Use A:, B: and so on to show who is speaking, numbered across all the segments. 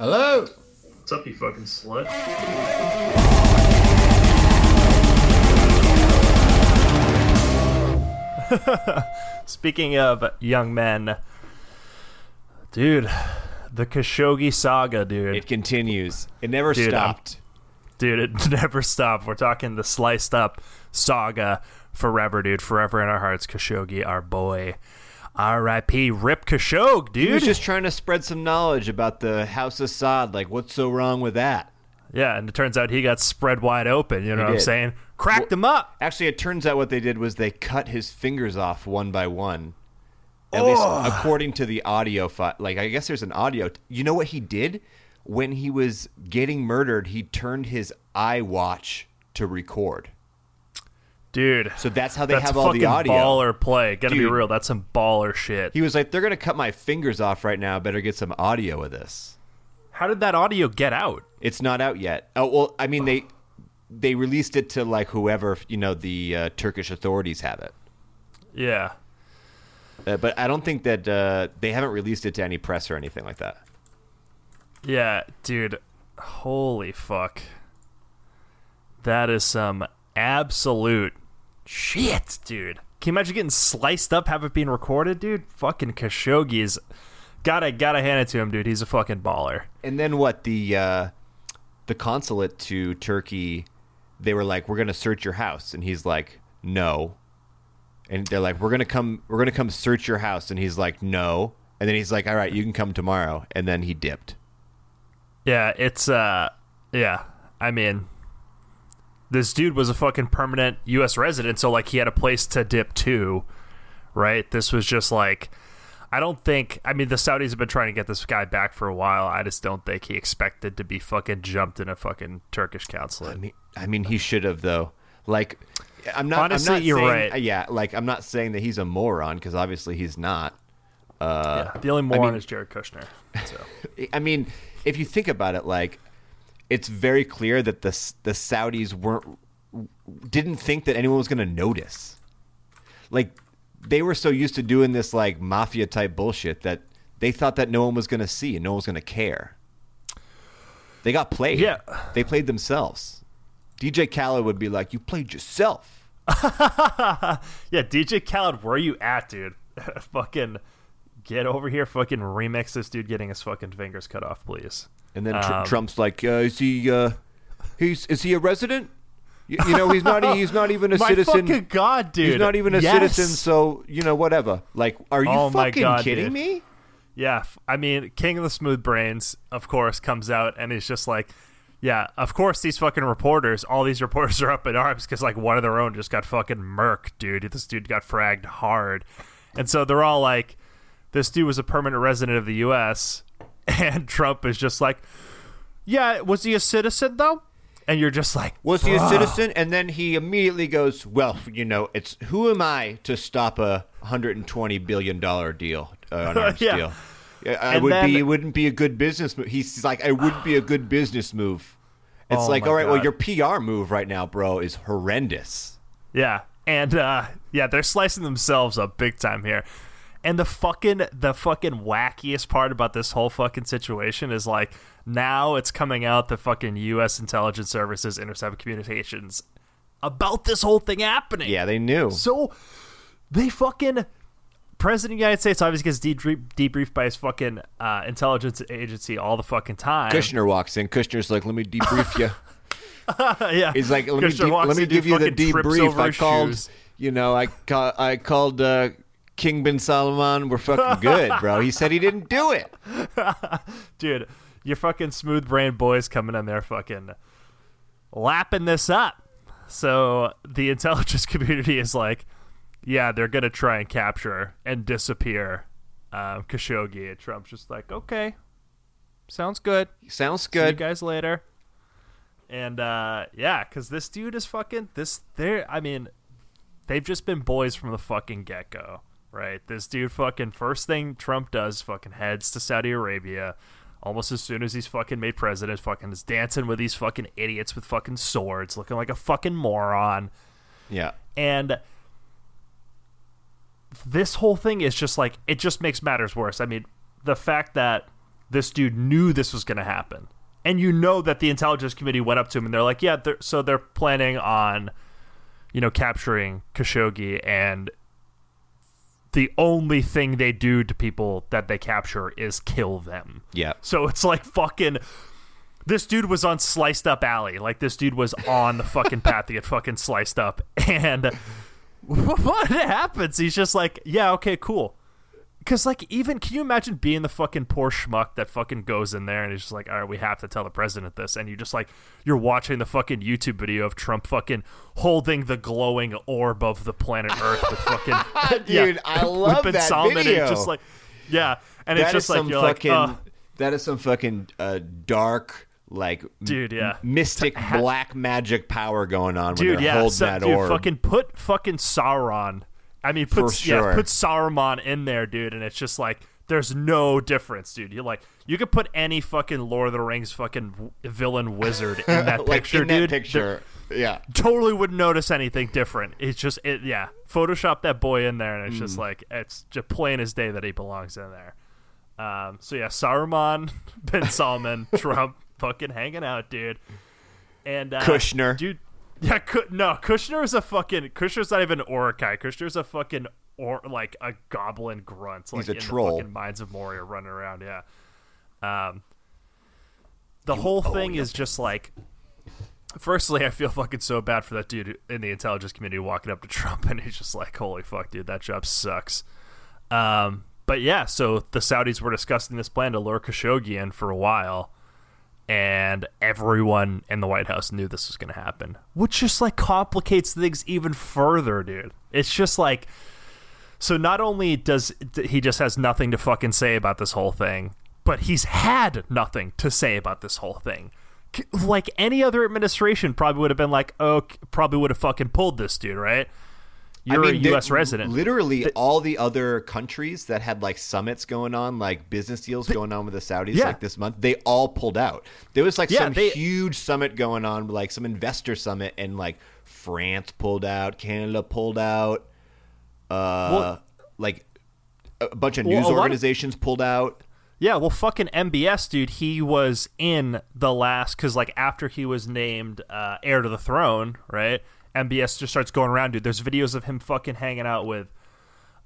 A: Hello.
B: What's up, you fucking slut?
C: Speaking of young men, dude, the Khashoggi saga, dude.
D: It continues. It never
C: Dude, I'm-
D: stopped.
C: dude, it never stopped. We're talking the sliced up saga forever, dude. Forever in our hearts, Khashoggi, our boy. R.I.P. Rip Khashoggi,
D: He was just trying to spread some knowledge about the House Assad. Like, what's so wrong with that?
C: yeah, and it turns out he got spread wide open. You know
D: He
C: what I'm saying? Cracked him up.
D: Actually, it turns out what they did was they cut his fingers off one by one. At least according to the audio file. Like, I guess there's an audio. You know what he did? When he was getting murdered, he turned his iWatch to record.
C: Dude.
D: So that's how they
C: that's
D: have all the
C: fucking
D: audio.
C: baller play. Gotta be real. That's some baller shit.
D: He was like, they're to cut my fingers off right now. Better get some audio of this.
C: How did that audio get out?
D: It's not out yet. Oh well, I mean they they released it to like whoever you know the uh, Turkish authorities have it,
C: Yeah.
D: uh, but I don't think that uh, they haven't released it to any press or anything like that.
C: Yeah, dude. Holy fuck. That is some absolute shit, dude. Can you imagine getting sliced up, have it being recorded, dude? Fucking Khashoggi is gotta gotta hand it to him, dude. He's a fucking baller.
D: And then what the uh, the consulate to Turkey, they were like, "We're gonna search your house," and he's like, "No," and they're like, "We're gonna come, we're gonna come search your house," and he's like, "No," and then he's like, "All right, you can come tomorrow," and then he dipped.
C: Yeah, it's uh yeah. I mean this dude was a fucking permanent US resident, so like he had a place to dip to, right? This was just like I don't think I mean the Saudis have been trying to get this guy back for a while. I just don't think he expected to be fucking jumped in a fucking Turkish consulate.
D: I mean, I mean, he should have though. Like, I'm not.
C: Honestly,
D: I'm not
C: you're
D: saying,
C: right.
D: Yeah, like I'm not saying that he's a moron because obviously he's not.
C: Uh, yeah, the only moron
D: mean-
C: is Jared Kushner. So
D: I mean, if you think about it, like it's very clear that the the Saudis weren't didn't think that anyone was going to notice. Like they were so used to doing this like mafia type bullshit that they thought that no one was going to see and no one was going to care. They got played.
C: Yeah.
D: They played themselves. DJ Khaled would be like, "You played yourself."
C: Yeah, DJ Khaled, where you at, dude? fucking get over here, fucking remix this dude getting his fucking fingers cut off, please.
D: And then Tr-
C: Um,
D: Trump's like, uh, "Is he? Uh, he's is he a resident? You, you know, he's not. He's not even a
C: My
D: citizen.
C: fucking god, dude!
D: He's not even a
C: Yes.
D: citizen. So you know, whatever. Like, are you
C: Oh
D: fucking
C: God,
D: kidding
C: dude.
D: me?
C: Yeah, I mean, King of the Smooth Brains, of course, comes out and is just like, yeah, of course, these fucking reporters, all these reporters are up in arms because like one of their own just got fucking murked, dude. This dude got fragged hard, and so they're all like, this dude was a permanent resident of the U.S. and Trump is just like, yeah, was he a citizen though? And you're just like,
D: Was he a citizen? And then he immediately goes, "Well, you know, it's who am I to stop a hundred and twenty billion dollar deal, uh, an arms
C: Yeah.
D: deal? I
C: And
D: would
C: then-
D: be. It wouldn't be a good business move. He's like, I wouldn't be a good business move. It's
C: Oh
D: like, all right, well, your PR move right now, bro, is horrendous.
C: Yeah, and uh, yeah, they're slicing themselves up big time here. And the fucking the fucking wackiest part about this whole fucking situation is like now it's coming out the fucking U.S. intelligence services intercept communications about this whole thing happening.
D: Yeah, they knew.
C: So they fucking president of the United States obviously gets debrief, debriefed by his fucking uh, intelligence agency all the fucking time.
D: Kushner walks in. Kushner's like, "Let me debrief you."
C: yeah,
D: He's like, let me, de- let me give you the debrief. I called,
C: shoes.
D: you know, I ca- I called uh, King bin Salman. We're fucking good, bro. He said he didn't do it.
C: dude, your fucking smooth brain boys coming in there fucking lapping this up. So the intelligence community is like, yeah, they're gonna try and capture and disappear um, Khashoggi. And Trump's just like, okay, sounds good.
D: Sounds
C: See you
D: good.
C: guys later. And uh, yeah, because this dude is fucking this. There, I mean, they've just been boys from the fucking get go, right? This dude fucking first thing Trump does fucking heads to Saudi Arabia. Almost as soon as he's fucking made president, fucking is dancing with these fucking idiots with fucking swords, looking like a fucking moron.
D: Yeah.
C: And this whole thing is just like it just makes matters worse. I mean, the fact that this dude knew this was going to happen. And you know that the intelligence committee went up to him and they're like, yeah, they're, so they're planning on, you know, capturing Khashoggi. And the only thing they do to people that they capture is kill them.
D: Yeah.
C: So it's like fucking. This dude was on Sliced Up Alley. Like, this dude was on the fucking path to get fucking sliced up. And what happens? He's just like, yeah, okay, cool. Because, like, even can you imagine being the fucking poor schmuck that fucking goes in there and he's just like, all right, we have to tell the president this, and you just like you're watching the fucking YouTube video of Trump fucking holding the glowing orb of the planet Earth with fucking
D: Dude, I love that
C: and
D: video.
C: just like, yeah, and
D: That
C: it's just like you're
D: fucking.
C: like, uh,
D: that is some fucking uh, dark, like
C: Dude, yeah.
D: mystic black magic power going on when
C: dude,
D: they're
C: yeah,
D: holding
C: so-
D: that
C: dude,
D: orb.
C: fucking put fucking Sauron. I mean, put
D: For
C: yeah, put Saruman in there, dude, and it's just like there's no difference, dude. You like you could put any fucking Lord of the Rings fucking villain wizard in that
D: like
C: picture,
D: in that
C: dude.
D: picture. Yeah.
C: Totally wouldn't notice anything different. It's just it, yeah. Photoshop that boy in there, and it's
D: Mm.
C: just like it's just plain as day that he belongs in there. Um, so yeah, Saruman, bin Salman, Trump, fucking hanging out, dude. And uh,
D: Kushner.
C: dude. Yeah, no, Kushner is a fucking. Kushner's not even an Uruk-hai. Kushner's a fucking or like a goblin grunt. Like
D: He's a
C: in
D: troll.
C: The fucking Mines of Moria running around. Yeah. Um. The whole thing is just like. Firstly, I feel fucking so bad for that dude in the intelligence community walking up to Trump, and he's just like, "Holy fuck, dude, that job sucks." Um, but yeah, so the Saudis were discussing this plan to lure Khashoggi in for a while, and everyone in the White House knew this was going to happen, which just like complicates things even further, dude. It's just like, so not only does he just has nothing to fucking say about this whole thing, but he's had nothing to say about this whole thing. Like any other administration, probably would have been like, oh, probably would have fucking pulled this dude, right? You're a
D: the-
C: U.S. resident.
D: Literally, all the other countries that had like summits going on, like business deals going on with the Saudis,
C: Yeah.
D: like this month, they all pulled out. There was like
C: Yeah,
D: some
C: they-
D: huge summit going on, like some investor summit, and like France pulled out, Canada pulled out, uh,
C: Well-
D: like a bunch of news
C: a lot of-
D: organizations pulled out.
C: Yeah, well, fucking MBS, dude. He was in the last because, like, after he was named uh, heir to the throne, right? MBS just starts going around, dude. There's videos of him fucking hanging out with,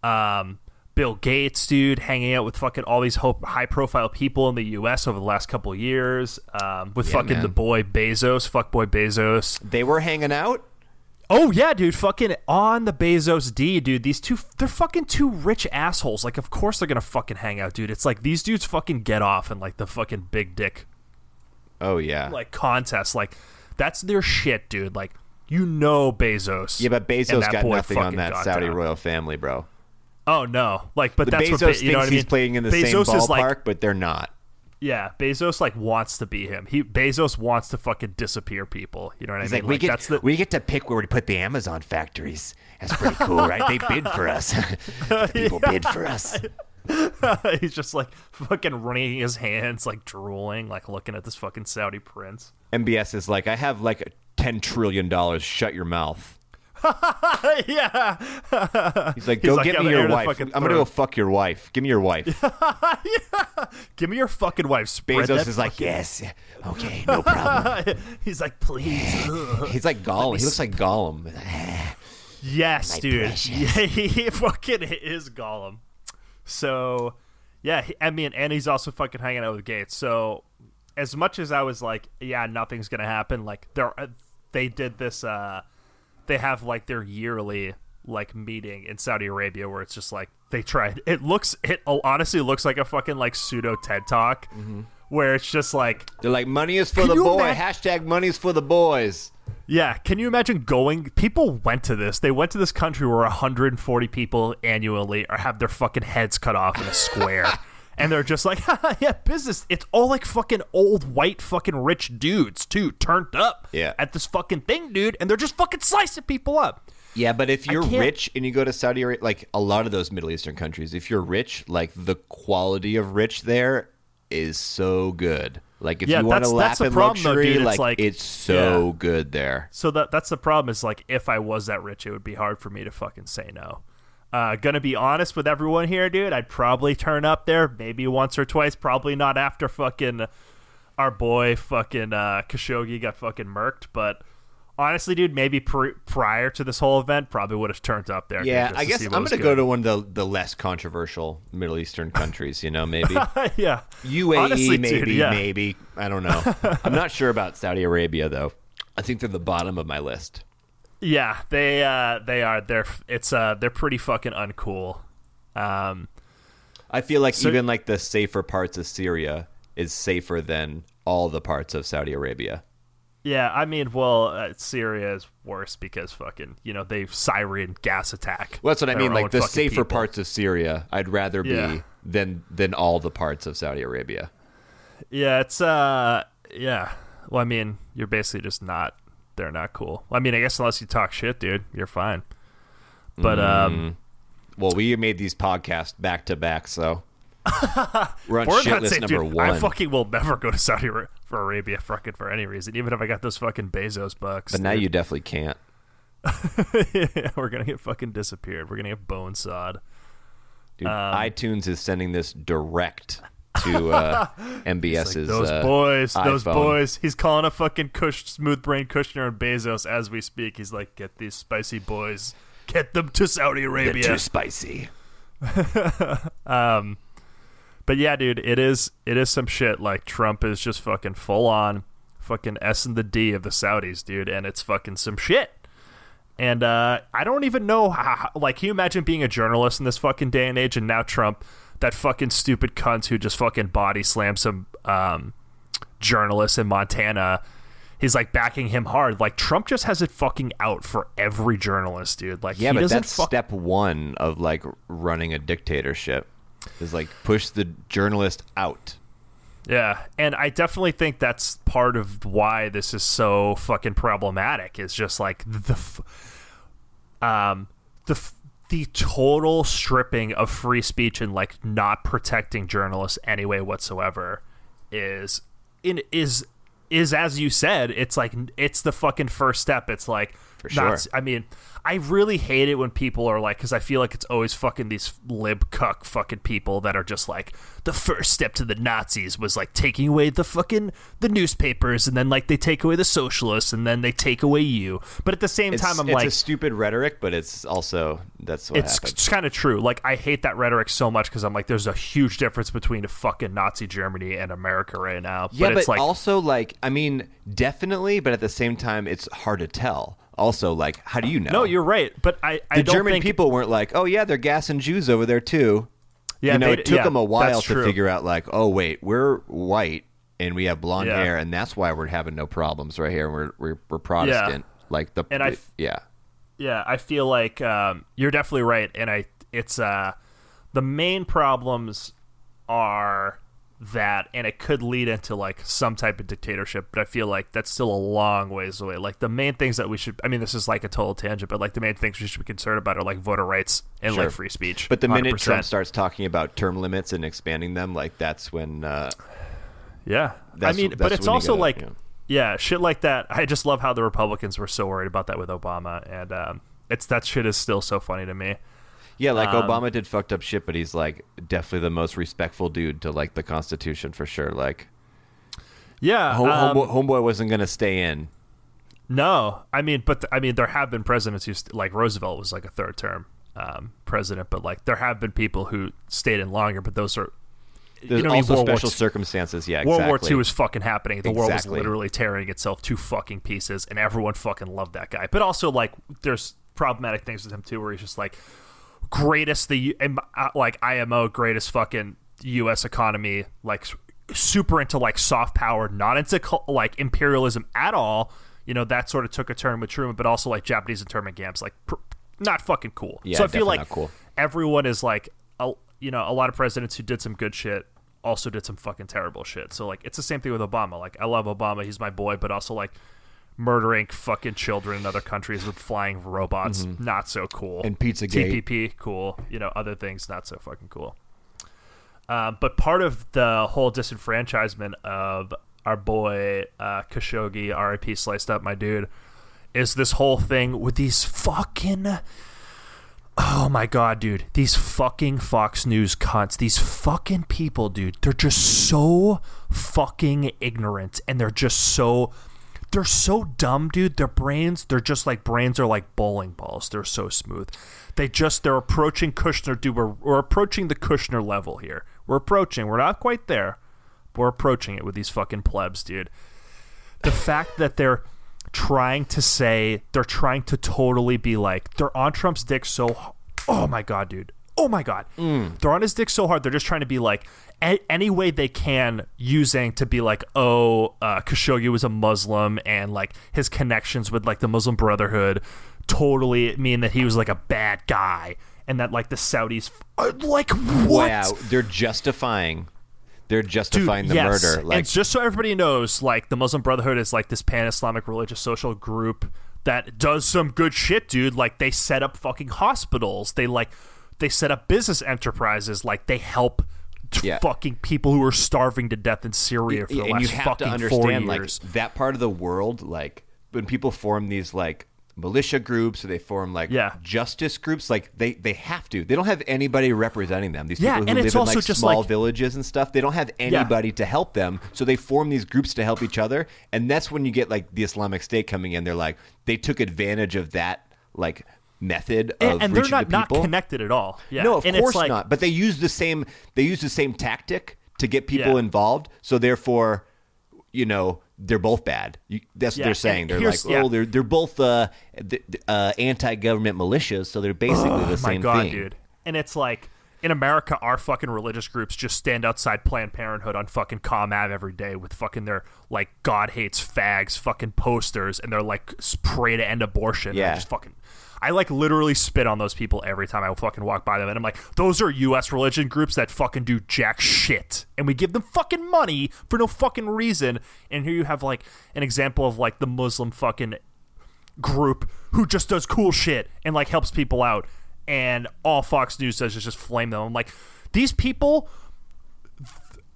C: um, Bill Gates, dude, hanging out with fucking all these high profile people in the U.S. over the last couple of years, um, with
D: Yeah,
C: fucking
D: man.
C: the boy Bezos, fuck boy Bezos.
D: They were hanging out.
C: Oh yeah, dude, fucking on the Bezos D, dude. These two, they're fucking two rich assholes. Like, of course they're gonna fucking hang out, dude. It's like these dudes fucking get off in like the fucking big dick
D: Oh yeah,
C: like contest. Like, that's their shit, dude. Like, you know Bezos.
D: yeah, but Bezos got nothing on that Saudi
C: down.
D: royal family, bro.
C: Oh no, like, but
D: The
C: that's
D: Bezos
C: what Be-
D: thinks
C: you know what I
D: he's
C: mean?
D: playing in the
C: Bezos
D: same ballpark,
C: like,
D: but they're not.
C: yeah, Bezos like wants to be him. He Bezos wants to fucking disappear people. You know what
D: He's
C: I mean?
D: like, we get
C: the
D: we get to pick where we put the Amazon factories. That's pretty cool, right? They bid for us. the people bid for us.
C: he's just like fucking wringing his hands, like drooling, like looking at this fucking Saudi prince.
D: MBS is like, I have like ten trillion dollars. Shut your mouth.
C: yeah.
D: He's like, go
C: like,
D: get
C: "I'm
D: me your wife. I'm gonna go fuck your wife. Give me your wife. yeah.
C: Give me your fucking wife. Spread
D: Bezos is like, yes, okay, no problem.
C: he's like, please.
D: He's like Gollum. He looks like Gollum.
C: Yes,
D: My
C: dude.
D: precious.
C: Yeah, he fucking is Gollum. So, yeah, he, I mean, and he's also fucking hanging out with Gates. So, as much as I was like, yeah, nothing's gonna happen. Like, there, they did this. uh They have like their yearly like meeting in Saudi Arabia where it's just like they tried. It looks. It honestly looks like a fucking like pseudo TED talk. Where it's just like,
D: They're like, money is for the boy. Hashtag money is for the boys.
C: Yeah, can you imagine going? People went to this. They went to this country where 140 people annually are have their fucking heads cut off in a square, and they're just like, Haha, yeah, business. It's all like fucking old white fucking rich dudes too, turned up.
D: Yeah.
C: at this fucking thing, dude, and they're just fucking slicing people up.
D: Yeah, but if you're rich and you go to Saudi Arabia, like a lot of those Middle Eastern countries, if you're rich, like the quality of rich there is so good. Like if
C: Yeah,
D: you want to lap in
C: problem, though,
D: luxury.
C: It's
D: like,
C: like-
D: it's so
C: yeah.
D: good there.
C: So that that's the problem. Is like if I was that rich, it would be hard for me to fucking say no. Uh, gonna be honest with everyone here, dude. I'd probably turn up there maybe once or twice. Probably not after fucking our boy fucking uh, Khashoggi got fucking murked. But honestly, dude, maybe pr- prior to this whole event, probably would have turned up there.
D: Yeah,
C: just
D: I guess I'm gonna go to one of the the less controversial Middle Eastern countries. You know, maybe
C: yeah,
D: UAE,
C: Honestly, dude,
D: maybe,
C: yeah.
D: maybe. I don't know. I'm not sure about Saudi Arabia though. I think they're the bottom of my list.
C: Yeah, they uh, they are. They're it's uh they're pretty fucking uncool. Um,
D: I feel like
C: So-
D: even like the safer parts of Syria is safer than all the parts of Saudi Arabia.
C: yeah, I mean, well, uh, Syria is worse because fucking you know they Syrian gas attack.
D: Well, that's what I mean. Like the safer
C: people.
D: parts of Syria, I'd rather be
C: Yeah.
D: than than all the parts of Saudi Arabia.
C: Yeah, it's uh, yeah. Well, I mean, you're basically just not. They're not cool. I mean, I guess unless you talk shit, dude, you're fine. But um,
D: Well, we made these podcasts back to back, so we're on shit list number
C: dude,
D: one.
C: I fucking will never go to Saudi for Arabia fucking for any reason, even if I got those fucking Bezos bucks.
D: but now you definitely can't.
C: we're gonna get fucking disappeared. We're gonna get bone sawed.
D: Dude,
C: Um,
D: iTunes is sending this direct to uh, MBS's.
C: Like, those
D: uh,
C: boys, those boys. He's calling a fucking Kush, smooth brain Kushner and Bezos as we speak. He's like, get these spicy boys, get them to Saudi Arabia.
D: They're too spicy.
C: Um, but yeah, dude, it is it is some shit. Like Trump is just fucking full on fucking S and the D of the Saudis, dude, and it's fucking some shit. And uh, I don't even know how. Like, can you imagine being a journalist in this fucking day and age? And now Trump, that fucking stupid cunt who just fucking body slammed some um, journalists in Montana. He's like backing him hard. Like Trump just has it fucking out for every journalist, dude. Like,
D: Yeah,
C: he
D: but that's
C: fuck-
D: step one of like running a dictatorship. Is like push the journalist out.
C: Yeah, and I definitely think that's part of why this is so fucking problematic. Is just like the, f- um, the f- the total stripping of free speech and like not protecting journalists anyway whatsoever is in is is as you said. It's like it's the fucking first step. It's like
D: For sure.
C: not- I mean, I really hate it when people are like, because I feel like it's always fucking these lib cuck fucking people that are just like, the first step to the Nazis was like taking away the fucking the newspapers, and then like they take away the socialists, and then they take away you. But at the same
D: It's,
C: time, I'm
D: it's
C: like,
D: a stupid rhetoric, but it's also that's what
C: it's,
D: happened.
C: kind of true. Like I hate that rhetoric so much because I'm like, there's a huge difference between a fucking Nazi Germany and America right now.
D: Yeah,
C: but
D: but,
C: it's like,
D: also like I mean, definitely, but at the same time, it's hard to tell. Also, like, how do you know?
C: no, you're right. But I, I
D: the German
C: think,
D: people weren't like, oh yeah, they're gassing Jews over there too.
C: Yeah,
D: you know, it took
C: yeah,
D: them a while to
C: true.
D: figure out like, oh wait, we're white and we have blonde
C: Yeah.
D: hair, and that's why we're having no problems right here. We're we're, we're Protestant. Like the
C: And I f-
D: yeah.
C: yeah i feel like um, you're definitely right and i it's uh the main problems are that and it could lead into like some type of dictatorship but i feel like that's still a long ways away like the main things that we should i mean this is like a total tangent but like the main things we should be concerned about are like voter rights and
D: Sure.
C: like free speech
D: But the minute
C: 100%.
D: Trump starts talking about term limits and expanding them, like that's when uh,
C: yeah
D: that's,
C: i mean but it's also
D: gotta,
C: like
D: you know.
C: yeah shit like that i just love how the republicans were so worried about that with obama and um, it's that shit is still so funny to me
D: Yeah, like
C: Um,
D: Obama did fucked up shit, but he's like definitely the most respectful dude to like the Constitution for sure. Like
C: yeah
D: home,
C: um,
D: homeboy, homeboy wasn't gonna stay in.
C: No, I mean, but th- I mean, there have been presidents who, st- like Roosevelt, was like a third term um, president, but like there have been people who stayed in longer, but those are
D: There's
C: you know, what I mean,
D: also special
C: II
D: circumstances. Yeah,
C: World. War II was fucking happening. The world was literally tearing itself to fucking pieces, and everyone fucking loved that guy. But also, like, there's problematic things with him too, where he's just like greatest the um, uh, like IMO greatest fucking U.S. economy, like super into like soft power, not into like imperialism at all. You know that sort of took a turn with Truman, but also like Japanese internment camps, like pr- not fucking cool.
D: Yeah,
C: so I feel like
D: cool.
C: everyone is like, a, you know, a lot of presidents who did some good shit also did some fucking terrible shit. So like, it's the same thing with Obama. Like, I love Obama; he's my boy, but also like murdering fucking children in other countries with flying robots, not so cool.
D: Mm-hmm. And Pizzagate.
C: TPP, cool. You know, other things not so fucking cool. Uh, but part of the whole disenfranchisement of our boy uh, Khashoggi, RIP, sliced up my dude, is this whole thing with these fucking Oh my god, dude. These fucking Fox News cunts, these fucking people, dude, they're just so fucking ignorant and they're just so they're so dumb, dude. Their brains, they're just like brains are like bowling balls. They're so smooth. They just they're approaching Kushner, dude. We're, we're approaching the Kushner level here. We're approaching. We're not quite there, but we're approaching it with these fucking plebs, dude. The fact that they're trying to say they're trying to totally be like they're on Trump's dick so oh my god dude oh my god they're on his dick so hard they're just trying to be like a- any way they can using to be like oh uh, Khashoggi was a Muslim and like his connections with like the Muslim Brotherhood totally mean that he was like a bad guy and that like the Saudis are like what
D: Wow, they're justifying. They're justifying the
C: yes.
D: murder. Like
C: and just so everybody knows, like the Muslim Brotherhood is like this pan-Islamic religious social group that does some good shit, dude. Like they set up fucking hospitals. They like they set up business enterprises. Like they help
D: Yeah.
C: fucking people who are starving to death in Syria for the
D: and
C: last
D: you have
C: fucking
D: to
C: four
D: understand like
C: years.
D: that part of the world like when people form these like militia groups or they form like
C: Yeah.
D: justice groups like they they have to they don't have anybody representing them these
C: Yeah,
D: people who live in like small
C: like-
D: villages and stuff they don't have anybody to help them so they form these groups to help each other and that's when you get like the islamic state coming in they're like they took advantage of that like method of
C: and, and they're not
D: the
C: not connected at all. Yeah.
D: no, of
C: and
D: course
C: like,
D: not. But they use the same. They use the same tactic to get people
C: Yeah.
D: involved. So therefore, you know, they're both bad. You, that's
C: Yeah,
D: what they're
C: and
D: saying. They're like, oh,
C: yeah.
D: they're they're both uh, uh, anti-government militias. So they're basically the same thing.
C: Oh my god,
D: thing.
C: dude. And it's like in America, our fucking religious groups just stand outside Planned Parenthood on fucking Comm Ave every day with fucking their like God hates fags fucking posters, and they're like pray to end abortion.
D: Yeah.
C: just fucking. I like literally spit on those people every time I fucking walk by them, and I'm like, those are U.S. religion groups that fucking do jack shit, and we give them fucking money for no fucking reason. And here you have like an example of like the Muslim fucking group who just does cool shit and like helps people out and all Fox News does is just flame them. I'm like, these people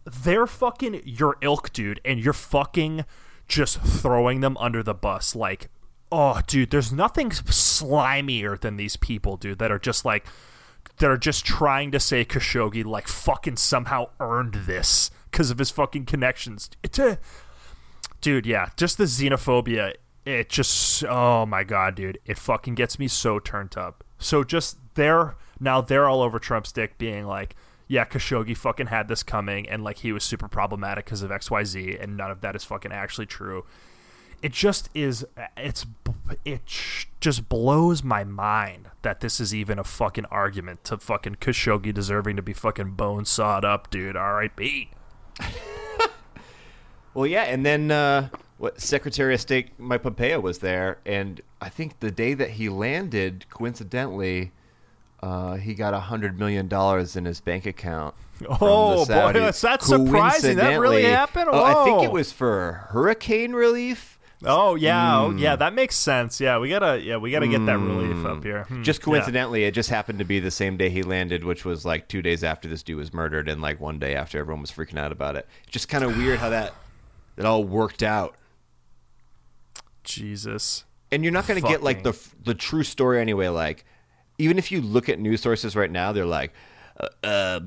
C: they're fucking your ilk, dude, and you're fucking just throwing them under the bus. Like, oh, dude, there's nothing slimier than these people, dude, that are just like, that are just trying to say Khashoggi, like, fucking somehow earned this because of his fucking connections. It's a, uh, dude, yeah, just the xenophobia. It just, oh my god, dude, it fucking gets me so turned up. So just they're now they're all over Trump's dick, being like, yeah, Khashoggi fucking had this coming, and like he was super problematic because of X Y Z, and none of that is fucking actually true. It just is. It's it just blows my mind that this is even a fucking argument to fucking Khashoggi deserving to be fucking bone sawed up, dude. R.I.P.
D: Well, yeah, and then uh, what? Secretary of State Mike Pompeo was there, and I think the day that he landed, coincidentally, uh, he got a hundred million dollars in his bank account.
C: Oh, boy, that's- that's surprising. That really happened?
D: Oh, I think it was for hurricane relief.
C: Oh yeah, oh, yeah, that makes sense. Yeah, we gotta, yeah, we gotta get that relief up here. Hmm,
D: Just
C: yeah.
D: coincidentally, it just happened to be the same day he landed, which was like two days after this dude was murdered, and like one day after everyone was freaking out about it. Just kind of weird how that that all worked out.
C: Jesus.
D: and you're not going to get like the the true story anyway. Like, even if you look at news sources right now, they're like, uh, uh,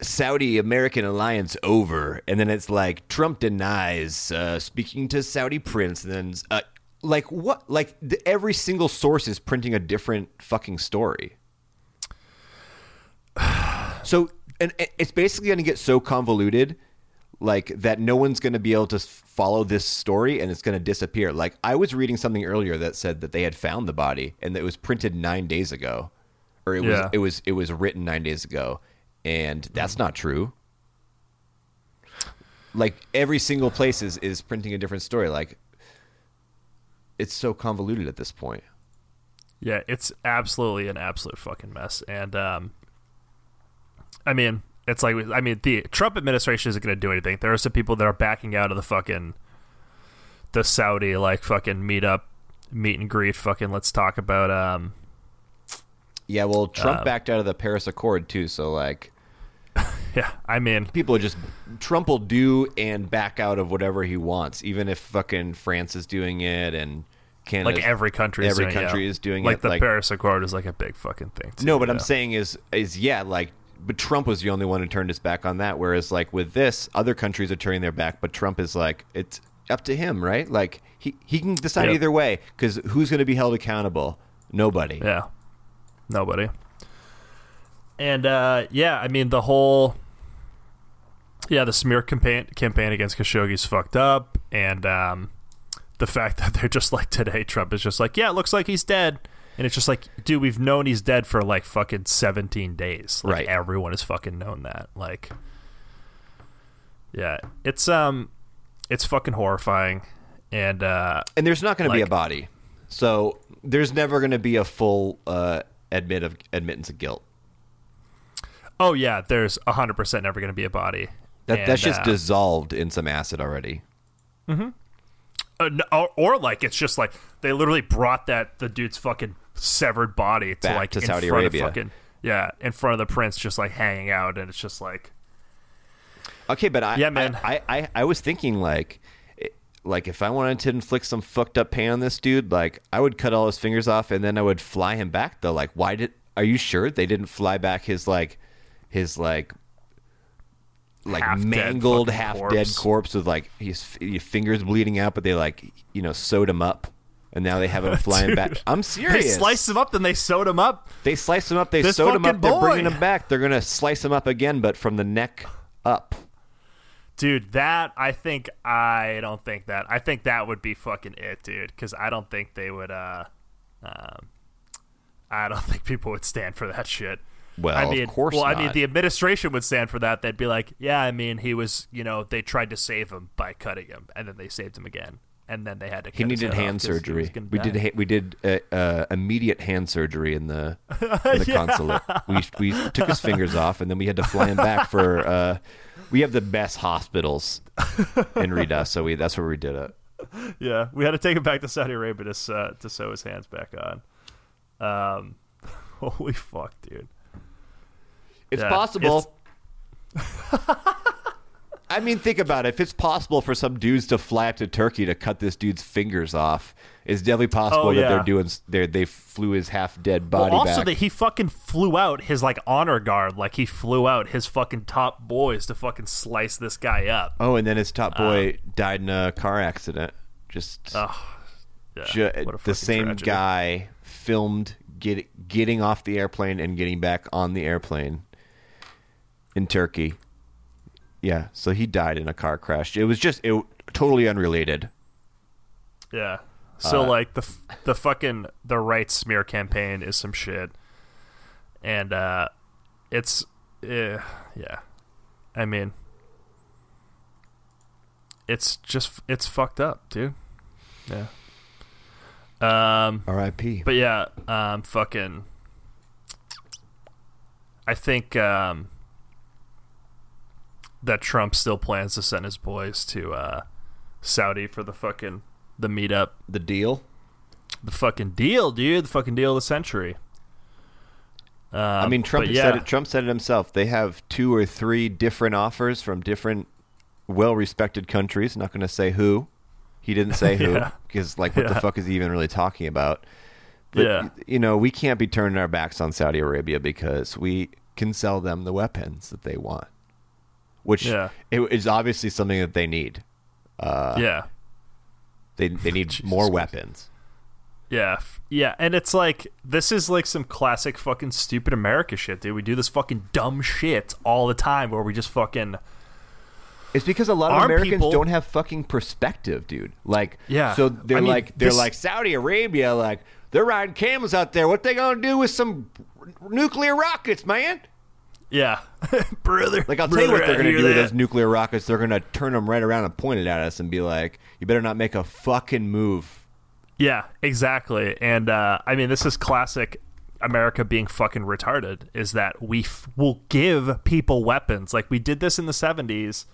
D: Saudi American alliance over, and then it's like Trump denies uh, speaking to Saudi prince, and then uh, like what? Like the, every single source is printing a different fucking story. So, and it's basically going to get so convoluted, like that no one's going to be able to follow this story, and it's going to disappear. Like I was reading something earlier that said that they had found the body, and that it was printed nine days ago, or it was
C: Yeah.
D: it was it was written nine days ago, and that's not true. Like every single place is is printing a different story. Like it's so convoluted at this point.
C: Yeah, it's absolutely an absolute fucking mess. And um, I mean, it's like I mean, the Trump administration isn't going to do anything. There are some people that are backing out of the fucking the Saudi like fucking meetup, meet and greet. Fucking let's talk about um.
D: Yeah, well, Trump
C: Uh,
D: backed out of the Paris Accord too, so like
C: Yeah, I mean,
D: people are just Trump will do and back out of whatever he wants, even if fucking France is doing it and Canada,
C: like every country, is
D: every
C: doing
D: country
C: yeah.
D: is doing
C: like
D: it,
C: the
D: like- the
C: Paris Accord is like a big fucking thing. Too,
D: No, but I'm saying is is yeah, like but Trump was the only one who turned his back on that. Whereas like with this, other countries are turning their back, but Trump is like it's up to him, right? Like he he can decide
C: Yep.
D: either way because who's going to be held accountable? Nobody.
C: Yeah. Nobody. And uh, yeah, I mean the whole yeah, the smear campaign campaign against Khashoggi's fucked up, and um, the fact that they're just like today, Trump is just like, yeah, it looks like he's dead, and it's just like, dude, we've known he's dead for like fucking seventeen days, like,
D: Right.
C: Everyone has fucking known that, like, yeah, it's um, it's fucking horrifying, and uh,
D: And there's not going to be a body, so there's never going to be a full uh, admit of admittance of guilt.
C: oh yeah, there's hundred percent never going to be a body.
D: That
C: And,
D: that's just
C: uh,
D: dissolved in some acid already.
C: Uh, or, or like it's just like they literally brought that the dude's fucking severed body to
D: Back
C: like
D: to
C: in
D: Saudi
C: front
D: Arabia.
C: Of fucking, yeah, in front of the prince, just like hanging out, and it's just like
D: Okay, but I
C: Yeah, man.
D: I, I, I, I was thinking like like if I wanted to inflict some fucked up pain on this dude, like I would cut all his fingers off and then I would fly him back though. Like why did are you sure they didn't fly back his like his like like
C: Half-dead
D: mangled
C: fucking
D: half dead
C: corpse.
D: corpse with like his, his fingers bleeding out, but they like you know sewed him up, and now they have him flying back. I'm serious.
C: they sliced him up, then they sewed him up.
D: They sliced him up. They
C: This
D: sewed him up.
C: fucking
D: They're bringing him back. They're gonna slice him up again, but from the neck up.
C: Dude, that I think I don't think that. I think that would be fucking it, dude. Because I don't think they would. uh um, I don't think people would stand for that shit.
D: Well,
C: I
D: of
C: mean,
D: course
C: well, I mean, the administration would stand for that. They'd be like, "Yeah, I mean, he was, you know, they tried to save him by cutting him, and then they saved him again, and then they had to." Cut
D: He needed hand surgery. We did. ha- We did uh, uh, immediate hand surgery in the in the consulate. We we took his fingers off, and then we had to fly him back for. Uh, we have the best hospitals in Rita, so we that's where we did it.
C: Yeah, we had to take him back to Saudi Arabia to uh, to sew his hands back on. Um, holy fuck, dude.
D: It's
C: Yeah,
D: possible. I mean, think about it. If it's possible for some dudes to fly up to Turkey to cut this dude's fingers off, it's definitely possible
C: Oh,
D: that they're doing. They they flew his half dead
C: Well,
D: body
C: also
D: back.
C: that he fucking flew out his like honor guard, like he flew out his fucking top boys to fucking slice this guy up.
D: oh, and then his top boy died in a car accident. Just
C: Uh, Yeah,
D: ju- the same
C: tragedy.
D: guy filmed get, getting off the airplane and getting back on the airplane in Turkey. Yeah, so he died in a car crash. It was just it totally unrelated.
C: Yeah. So
D: Uh,
C: like the the fucking the right smear campaign is some shit, and uh, it's uh, yeah, I mean, it's just it's fucked up, dude. Yeah. Um.
D: R.I.P.
C: But yeah, um, fucking. I think um, that Trump still plans to send his boys to uh, Saudi for the fucking the meetup,
D: the deal.
C: the fucking deal, dude, the fucking deal of the century. Um,
D: I mean, Trump
C: but
D: said
C: yeah,
D: it. Trump said it himself. They have two or three different offers from different, well-respected countries. Not going to say who. He didn't say who
C: Yeah.
D: because, like, what the fuck is he even really talking about? But,
C: Yeah.
D: you know, we can't be turning our backs on Saudi Arabia because we can sell them the weapons that they want, which
C: Yeah.
D: it is obviously something that they need. Uh,
C: yeah,
D: They they need more weapons.
C: Yeah, yeah, and it's like this is like some classic fucking stupid America shit, dude. We do this fucking dumb shit all the time where we just fucking
D: It's because a lot of Americans
C: people-
D: don't have fucking perspective, dude. Like,
C: Yeah.
D: So they're
C: I mean,
D: like, they're
C: this-
D: like Saudi Arabia, like they're riding camels out there. What they gonna do with some nuclear rockets, man?
C: Yeah, brother.
D: Like, I'll tell you what they're gonna
C: hear
D: do with those nuclear rockets. They're gonna turn them right around and point it at us and be like, "You better not make a fucking move."
C: Yeah, exactly. And uh, I mean, this is classic America being fucking retarded. Is that we f- will give people weapons like we did this in the seventies.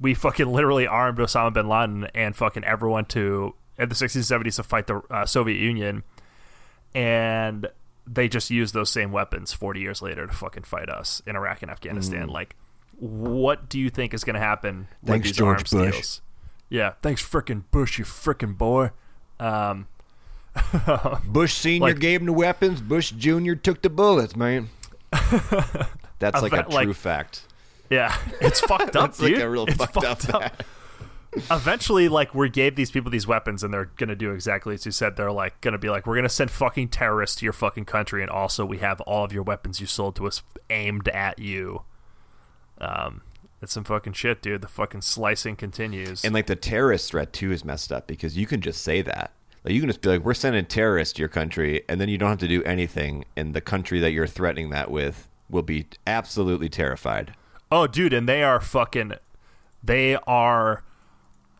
C: We fucking literally armed Osama bin Laden and fucking everyone to in the sixties and seventies to fight the uh, Soviet Union, and they just used those same weapons forty years later to fucking fight us in Iraq and Afghanistan. Like, what do you think is going to happen
D: Thanks,
C: these
D: George
C: arms
D: Bush.
C: deals? Yeah, thanks, frickin' Bush, you frickin' boy. Um,
D: Bush Senior
C: Like-
D: gave him the weapons. Bush Junior took the bullets, man. That's like a
C: bet- like-
D: true fact.
C: Yeah, it's fucked up,
D: That's like a real
C: It's
D: fucked up
C: fucked Eventually, like we gave these people these weapons, and they're gonna do exactly as you said. They're like gonna be like, we're gonna send fucking terrorists to your fucking country, and also we have all of your weapons you sold to us aimed at you. Um, it's some fucking shit, dude. The fucking slicing continues.
D: And like the terrorist threat too is messed up because you can just say that. Like you can just be like, "We're sending terrorists to your country," and then you don't have to do anything, and the country that you're threatening that with will be absolutely terrified.
C: Oh, dude, and they are fucking. They are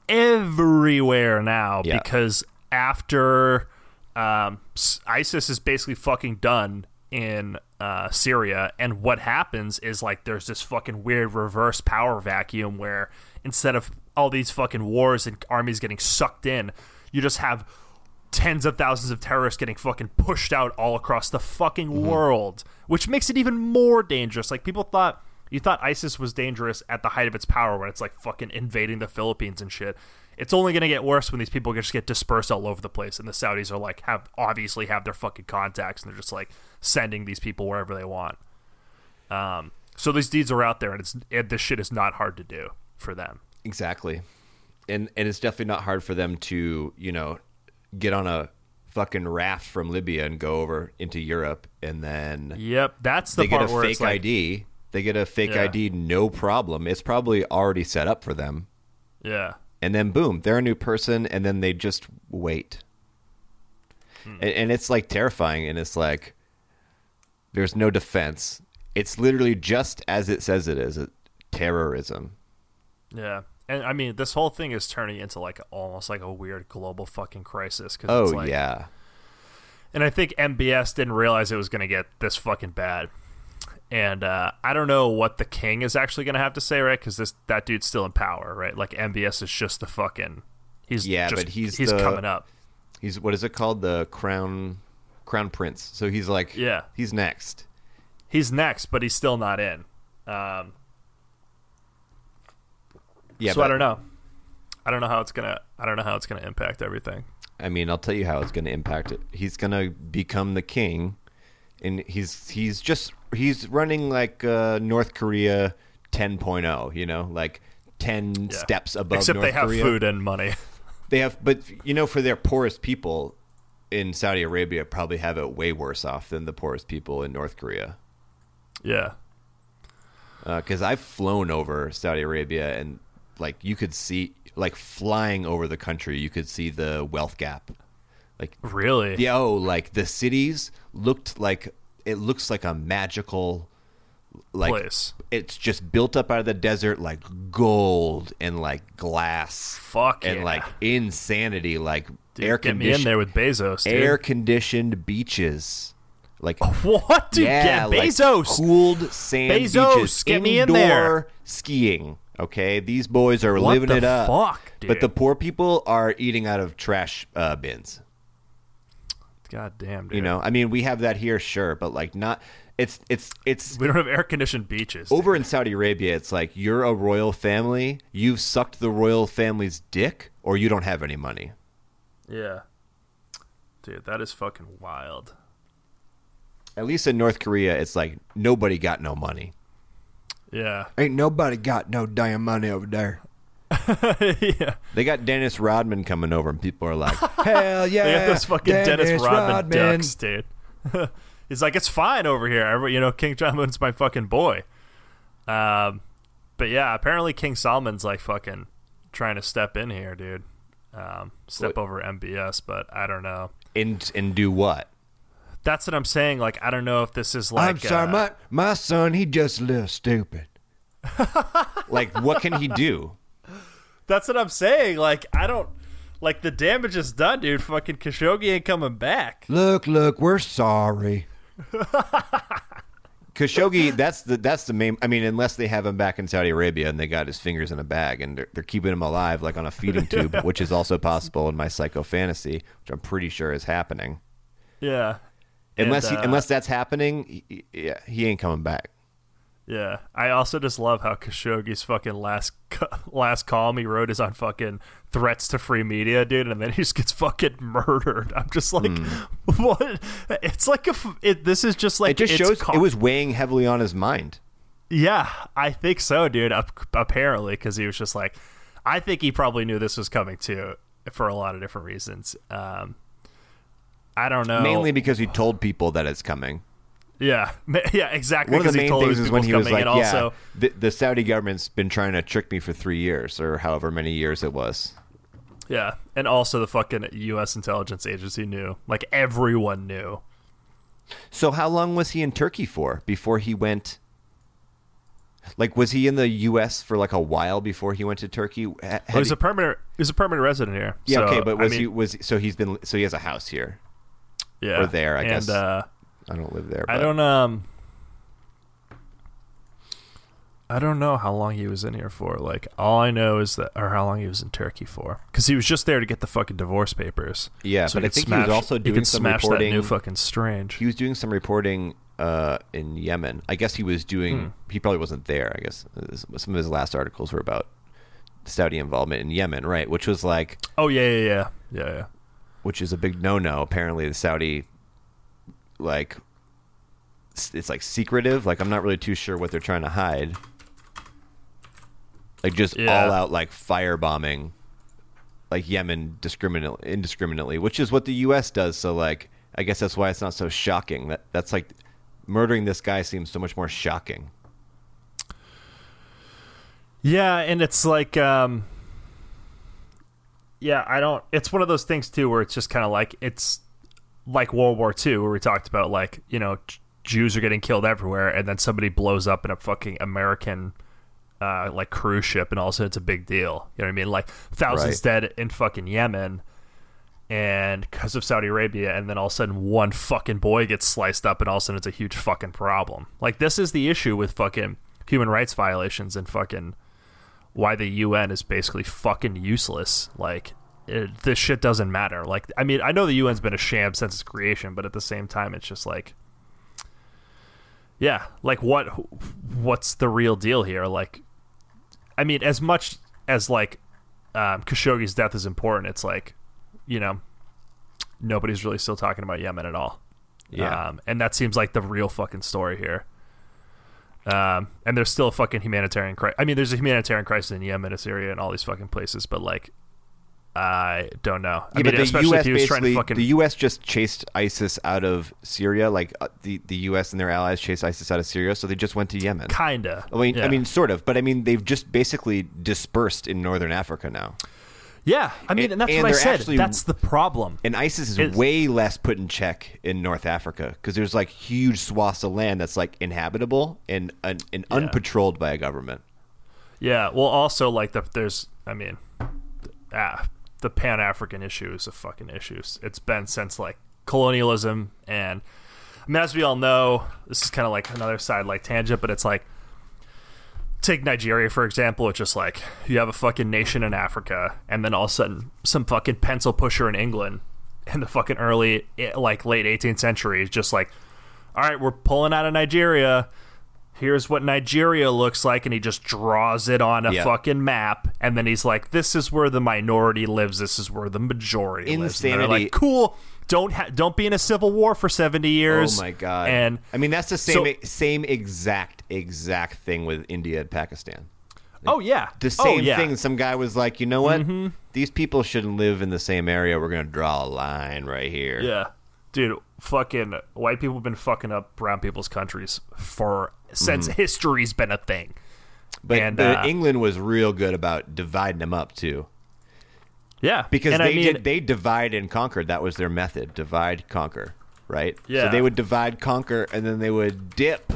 C: everywhere now
D: Yeah.
C: because after um, ISIS is basically fucking done in uh, Syria, and what happens is like there's this fucking weird reverse power vacuum where instead of all these fucking wars and armies getting sucked in, you just have tens of thousands of terrorists getting fucking pushed out all across the fucking world, which makes it even more dangerous. Like people thought you thought ISIS was dangerous at the height of its power when it's like fucking invading the Philippines and shit. It's only going to get worse when these people just get dispersed all over the place and the Saudis are like have obviously have their fucking contacts and they're just like sending these people wherever they want. Um so these deeds are out there and it's it, this shit is not hard to do for them.
D: Exactly. And and it's definitely not hard for them to, you know, get on a fucking raft from Libya and go over into Europe and then
C: Yep, that's the
D: they get
C: part
D: a
C: where
D: fake
C: like,
D: ID. They get a fake
C: Yeah.
D: ID no problem. It's probably already set up for them.
C: Yeah.
D: And then boom, they're a new person and then they just wait.
C: Hmm.
D: And, and it's like terrifying and it's like there's no defense. It's literally just as it says it is, terrorism.
C: Yeah. And I mean, this whole thing is turning into like almost like a weird global fucking crisis. Cause
D: Oh
C: it's like,
D: yeah.
C: And I think MBS didn't realize it was going to get this fucking bad. And uh, I don't know what the king is actually going to have to say, right? Because this that dude's still in power, right? Like MBS is just the fucking. He's
D: Yeah,
C: just-
D: but he's
C: he's
D: the-
C: coming up.
D: He's what is it called? The crown crown prince. So he's like
C: Yeah.
D: he's next.
C: He's next, but he's still not in. Um,
D: Yeah,
C: so
D: but,
C: I don't know. I don't know how it's gonna. I don't know how it's gonna impact everything.
D: I mean, I'll tell you how it's going to impact it. He's going to become the king, and he's he's just he's running like uh, North Korea 10.0. You know, like ten
C: Yeah.
D: steps above
C: Except
D: North
C: they have
D: Korea.
C: food and money.
D: They have, but you know, for their poorest people in Saudi Arabia, probably have it way worse off than the poorest people in North Korea.
C: yeah.
D: Because I've flown over Saudi Arabia and like you could see, like flying over the country, you could see the wealth gap. Like
C: Really?
D: Yeah, oh, like the cities looked like it looks like a magical like
C: Place.
D: it's just built up out of the desert like gold and like glass
C: Fuck
D: and
C: yeah.
D: like insanity like
C: Dude,
D: air
C: get me in there with Bezos. Dude.
D: air conditioned beaches like
C: What, dude?
D: yeah,
C: get
D: like
C: Bezos.
D: cooled sand
C: Bezos,
D: beaches
C: get me in there.
D: skiing okay these boys are
C: What
D: living
C: the
D: it up
C: fuck, dude.
D: but the poor people are eating out of trash uh, bins
C: God damn, dude.
D: You know, I mean, we have that here, sure, but like not. It's it's it's
C: we don't have air conditioned beaches.
D: over in Saudi Arabia. It's like you're a royal family. You've sucked the royal family's dick, or you don't have any money.
C: Yeah. Dude, that is fucking wild.
D: At least in North Korea, it's like nobody got no money.
C: Yeah.
D: Ain't nobody got no damn money over there.
C: yeah.
D: They got Dennis Rodman coming over, and people are like, "Hell yeah!"
C: They got those fucking Dennis, Rodman, ducks, dude. He's like, it's fine over here. Every, you know, King Solomon's my fucking boy. Um, but yeah, apparently King Solomon's like fucking trying to step in here, dude. Um, step
D: What-
C: over MBS, but I don't know.
D: And and do what?
C: That's what I'm saying. Like, I don't know if this is like.
A: I'm sorry,
C: uh,
A: my my son, he just a little stupid.
D: Like, what can he do?
C: That's what I'm saying. Like, I don't. Like, the damage is done, dude. Fucking Khashoggi ain't coming back.
A: Look, look, we're sorry.
D: Khashoggi, that's the that's the main. I mean, unless they have him back in Saudi Arabia and they got his fingers in a bag and they're, they're keeping him alive like on a feeding tube, which is also possible in my psycho fantasy, which I'm pretty sure is happening.
C: Yeah.
D: Unless
C: And,
D: he,
C: uh,
D: unless that's happening, he, he- yeah, he ain't coming back.
C: Yeah, I also just love how Khashoggi's fucking last last column he wrote is on fucking threats to free media, dude, and then he just gets fucking murdered. I'm just like, what? It's like a. f- It, this is just like
D: it just shows
C: co-
D: it was weighing heavily on his mind.
C: Yeah, I think so, dude. Apparently, because he was just like, I think he probably knew this was coming too, for a lot of different reasons. Um, I don't know.
D: Mainly because he told people that it's coming.
C: Yeah, yeah, exactly.
D: One of the main things is when he was like, "Yeah,
C: also,
D: the, the Saudi government's been trying to trick me for three years, or however many years it was."
C: yeah, and also the fucking U.S. intelligence agency knew, like everyone knew.
D: So how long was he in Turkey for before he went? Like, was he in the U.S. for like a while before he went to Turkey?
C: Well, he's
D: he-
C: a permanent. He's a permanent resident here.
D: yeah,
C: So,
D: okay, but was
C: I mean,
D: he was so he's been so he has a house here.
C: yeah,
D: or there, I
C: and,
D: guess.
C: Uh,
D: I don't live there.
C: I
D: but-
C: don't um I don't know how long he was in here for. Like all I know is that or how long he was in Turkey for. Cuz he was just there to get the fucking divorce papers.
D: Yeah,
C: so
D: but I
C: could
D: think he was also doing
C: could
D: some
C: smash that
D: reporting-
C: new fucking strange.
D: He was doing some reporting uh, in Yemen. I guess he was doing.
C: Hmm.
D: He probably wasn't there. I guess some of his last articles were about Saudi involvement in Yemen, right? Which was like,
C: oh yeah, yeah, yeah. Yeah, yeah.
D: which is a big no-no. Apparently, the Saudi, like, it's like secretive. Like, I'm not really too sure what they're trying to hide. Like, just
C: Yeah.
D: all out like firebombing, like Yemen discriminately, indiscriminately, which is what the U.S. does. So, like, I guess that's why it's not so shocking. That that's like murdering this guy seems so much more shocking.
C: Yeah, and it's like um Yeah, I don't it's one of those things too where it's just kind of like it's like World War II where we talked about like, you know, Jews are getting killed everywhere and then somebody blows up in a fucking American uh like cruise ship and also it's a big deal. You know what I mean? Like thousands dead in fucking Yemen and because of Saudi Arabia, and then all of a sudden one fucking boy gets sliced up, and all of a sudden it's a huge fucking problem. Like this is the issue with fucking human rights violations and fucking why the UN is basically fucking useless. Like it, this shit doesn't matter. Like I mean, I know the UN's been a sham since its creation, but at the same time, it's just like, yeah, like what, what's the real deal here? Like, I mean, as much as like um, Khashoggi's death is important, it's like, you know, nobody's really still talking about Yemen at all.
D: Yeah.
C: Um, and that seems like the real fucking story here. Um, and there's still a fucking humanitarian crisis. I mean, there's a humanitarian crisis in Yemen, and Syria, and all these fucking places. But like, I don't know. I
D: Yeah,
C: mean,
D: but the
C: especially
D: U.S.
C: if he was trying to
D: basically,
C: fucking
D: the U.S. just chased ISIS out of Syria. Like uh, the the U.S. and their allies chased ISIS out of Syria, so they just went to Yemen.
C: kinda.
D: I mean,
C: yeah.
D: I mean, sort of, but I mean, they've just basically dispersed in northern Africa now,
C: yeah. I mean,
D: and-
C: and that's
D: and
C: what I said.
D: actually-
C: that's the problem.
D: and ISIS is
C: It's-
D: way less put in check in North Africa because there's like huge swaths of land that's like inhabitable and and, and
C: Yeah.
D: unpatrolled by a government.
C: Yeah. Well, also like the there's. I mean, ah, the Pan African issue is a fucking issue. It's been since like colonialism, and I mean, as we all know, this is kind of like another side like tangent, but it's like take Nigeria for example. It's just like you have a fucking nation in Africa, and then all of a sudden some fucking pencil pusher in England in the fucking early eh, like late 18th century is just like, all right, we're pulling out of Nigeria. Here's what Nigeria looks like, and he just draws it on a
D: Yeah.
C: fucking map, and then he's like, "This is where the minority lives. This is where the majority lives."
D: Insanity.
C: like, "Cool, don't ha- don't be in a civil war for seventy years."
D: Oh my god!
C: And
D: I mean, that's the same
C: so-
D: same exact exact thing with India and Pakistan.
C: oh yeah,
D: The
C: oh,
D: same
C: yeah.
D: thing. Some guy was like, you know what? Mm-hmm. These people shouldn't live in the same area. We're gonna draw a line right here.
C: Yeah, dude, fucking white people have been fucking up brown people's countries for since history's been a thing.
D: But,
C: And,
D: but
C: uh,
D: England was real good about dividing them up too,
C: Yeah,
D: because
C: and
D: they
C: I mean,
D: did they divide and conquer. That was their method: divide, conquer. Right. So
C: Yeah.
D: they would divide, conquer, and then they would dip.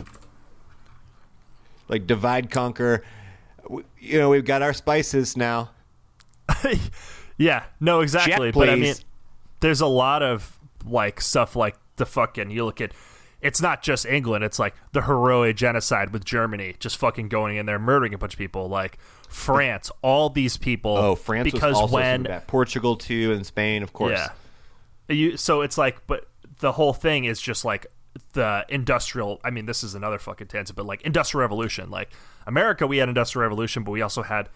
D: Like divide, conquer. You know, we've got our spices now.
C: yeah, no, exactly.
D: Check,
C: but I mean, there's a lot of like stuff like the fucking you look at. It's not just England. It's like the heroic genocide with Germany, just fucking going in there murdering a bunch of people. Like France, all these people.
D: Oh, France
C: because when.
D: Portugal too, and Spain, of course.
C: Yeah. You so it's like but the whole thing is just like the industrial I mean this is another fucking tangent but like industrial revolution like America we had industrial revolution but we also had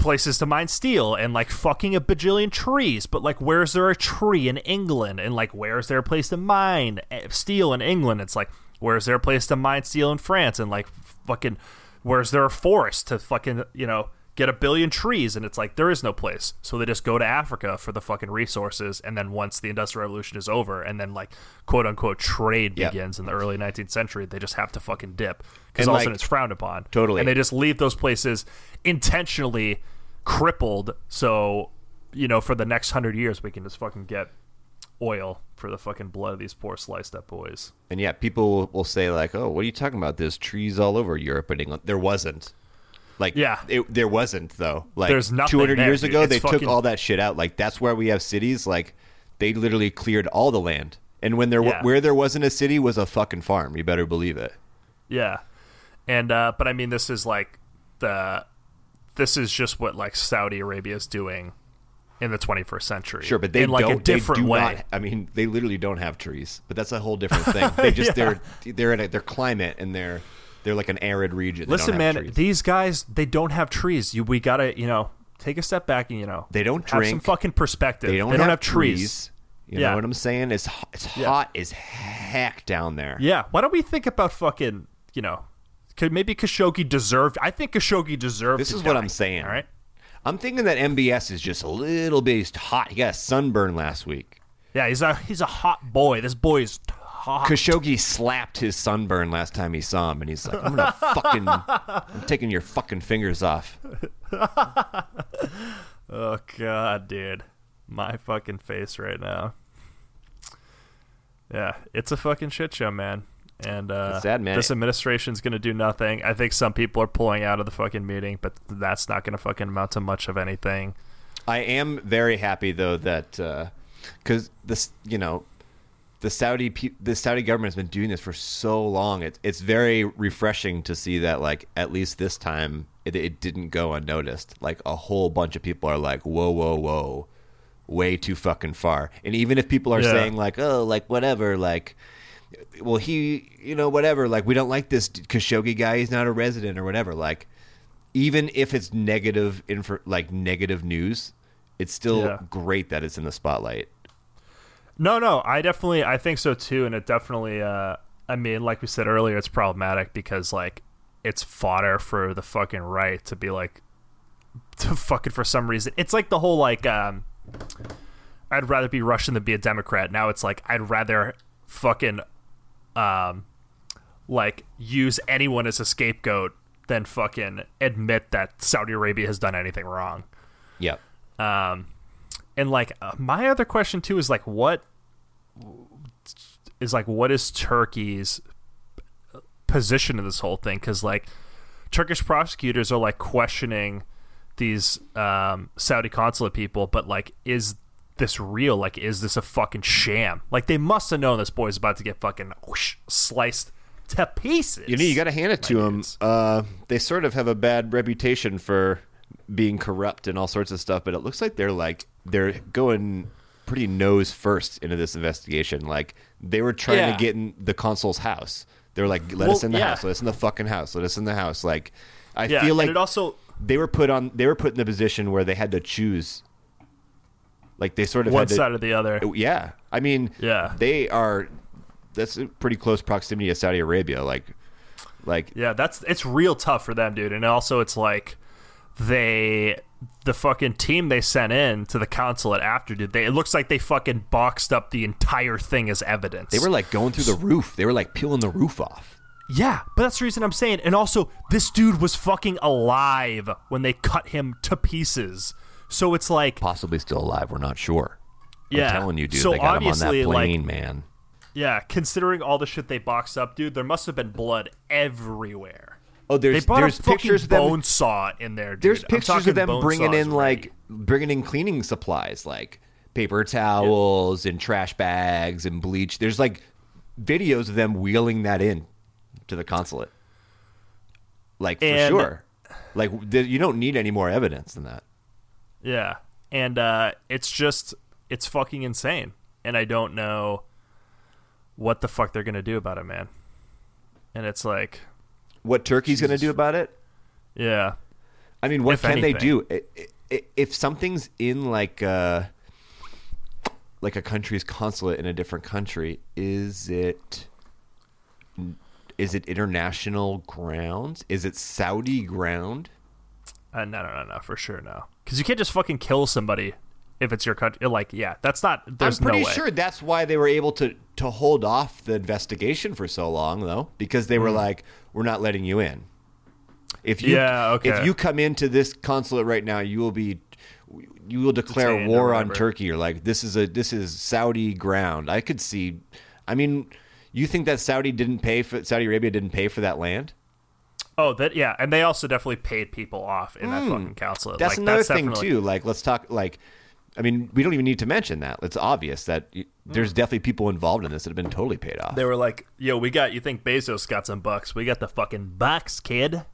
C: places to mine steel and like fucking a bajillion trees. But like, where's there a tree in England? And like, where's there a place to mine eh, steel in England? It's like, where's there a place to mine steel in France? And like, fucking, where's there a forest to fucking you know get a billion trees and it's like there is no place so they just go to africa for the fucking resources and then once the industrial revolution is over and then like quote unquote trade
D: Yep.
C: begins in the early 19th century they just have to fucking dip because all of a sudden it's frowned upon
D: Totally.
C: and they just leave those places intentionally crippled so you know for the next hundred years we can just fucking get oil for the fucking blood of these poor sliced up boys
D: And yeah, people will- say like, "Oh, what are you talking about? There's trees all over Europe and England." There wasn't. Like,
C: Yeah.
D: it, there wasn't though. Like,
C: There's nothing
D: 200
C: there,
D: years
C: dude.
D: ago,
C: It's
D: they took all that shit out. Like, that's where we have cities. Like, they literally cleared all the land. And when there
C: Yeah.
D: where there wasn't a city was a fucking farm. You better believe it.
C: Yeah, and uh, but I mean, this is like the this is just what like Saudi Arabia is doing in the 21st century.
D: Sure, but they
C: in like
D: don't.
C: a different
D: they do
C: way.
D: Not, I mean, they literally don't have trees. But that's a whole different thing. They just they're they're in a, their climate and they're they're like an arid region. They
C: Listen, man,
D: trees.
C: these guys they don't have trees. You we gotta you know take a step back and you know
D: They don't
C: have some fucking perspective.
D: They don't, have,
C: trees.
D: trees. You
C: Yeah.
D: know what I'm saying? It's it's
C: Yeah.
D: hot as heck down there.
C: Yeah, why don't we think about fucking you know? Could maybe Khashoggi deserved? I think Khashoggi deserved.
D: This is what I'm saying.
C: All right.
D: I'm thinking that MBS is just a little bit hot. He got a sunburn last week.
C: Yeah, he's a he's a hot boy. This boy is hot.
D: Khashoggi slapped his sunburn last time he saw him, and he's like, "I'm gonna fucking, I'm taking your fucking fingers off."
C: Oh god, dude. My fucking face right now. Yeah, it's a fucking shit show, man. And uh
D: sad,
C: this administration's going to do nothing. I think some people are pulling out of the fucking meeting, but that's not going to fucking amount to much of anything.
D: I am very happy though that because this, you know, the Saudi the Saudi government has been doing this for so long. It's it's very refreshing to see that like at least this time it, it didn't go unnoticed. Like a whole bunch of people are like, whoa, whoa, whoa, way too fucking far. And even if people are
C: Yeah.
D: saying like, oh, like whatever, like. Well, he, you know, whatever. Like, we don't like this Khashoggi guy. He's not a resident or whatever. Like, even if it's negative, like negative news, it's still
C: Yeah.
D: great that it's in the spotlight.
C: No, no, I definitely I think so too and it definitely uh I mean, like we said earlier, it's problematic because like it's fodder for the fucking right to be like to fucking for some reason. It's like the whole like um I'd rather be Russian than be a Democrat. Now it's like I'd rather fucking um like use anyone as a scapegoat than fucking admit that Saudi Arabia has done anything wrong.
D: Yeah.
C: Um, and like uh, my other question too is like what is like what is Turkey's position in this whole thing? Because like Turkish prosecutors are like questioning these um, Saudi consulate people, but like is this real? Like is this a fucking sham? Like they must have known this boy's about to get fucking whoosh, sliced to pieces.
D: You know, you got to hand it to them. Uh, they sort of have a bad reputation for being corrupt and all sorts of stuff, but it looks like they're like they're going pretty nose first into this investigation. Like they were trying
C: Yeah.
D: to get in the consul's house. They're like, "Let
C: Well,
D: us in the
C: yeah.
D: house. Let us in the fucking house. Let us in the house." Like, I
C: yeah,
D: feel like
C: and it also
D: they were put on. They were put in the position where they had to choose. Like they sort of
C: one
D: to,
C: side or the other.
D: Oh, yeah, I mean,
C: Yeah.
D: they are. That's a pretty close proximity to Saudi Arabia. Like, like
C: Yeah, that's it's real tough for them, dude. And also, it's like they the fucking team they sent in to the consulate after, dude. They it looks like they fucking boxed up the entire thing as evidence.
D: they were like going through the roof. They were like peeling the roof off.
C: yeah, but that's the reason I'm saying. And also, this dude was fucking alive when they cut him to pieces. So it's like,
D: Possibly still alive. We're not sure.
C: yeah,
D: I'm telling you, dude.
C: So
D: they got him on that
C: obviously,
D: plane,
C: like,
D: man.
C: yeah, considering all the shit they boxed up, dude, there must have been blood everywhere.
D: Oh, there's there's pictures of them.
C: bone saw in there. Dude.
D: There's pictures of them bringing in like bringing in cleaning supplies, like paper towels and trash bags and bleach. There's like videos of them wheeling that in to the consulate. Like for
C: And-
D: sure. Like you don't need any more evidence than that.
C: Yeah. And uh, it's just it's fucking insane. And I don't know what the fuck they're gonna do about it, man. And it's like
D: What Turkey's going to do about it?
C: yeah.
D: I mean, what
C: If
D: can they do? If something's in like a like a country's consulate in a different country, is it is it international grounds? Is it Saudi ground?
C: Uh, no, no, no, no, for sure, no. Because you can't just fucking kill somebody if it's your country. Like, yeah, that's not. There's
D: I'm pretty
C: no
D: sure that's why they were able to to hold off the investigation for so long, though, because they were hmm. like, "We're not letting you in." If you.
C: Yeah, okay.
D: if you come into this consulate right now, you will be you will declare
C: Detained
D: war on. Turkey or like this is a this is Saudi ground. I could see. I mean, you think that Saudi didn't pay for Saudi Arabia didn't pay for that land?
C: Oh, that yeah, and they also definitely paid people off in that fucking consulate.
D: Hmm. That's
C: like,
D: another
C: that's
D: thing
C: definitely-
D: too. Like, let's talk. Like, I mean, we don't even need to mention that. It's obvious that y- there's definitely people involved in this that have been totally paid off.
C: They were like, "Yo, we got. You think Bezos got some bucks? We got the fucking bucks, kid."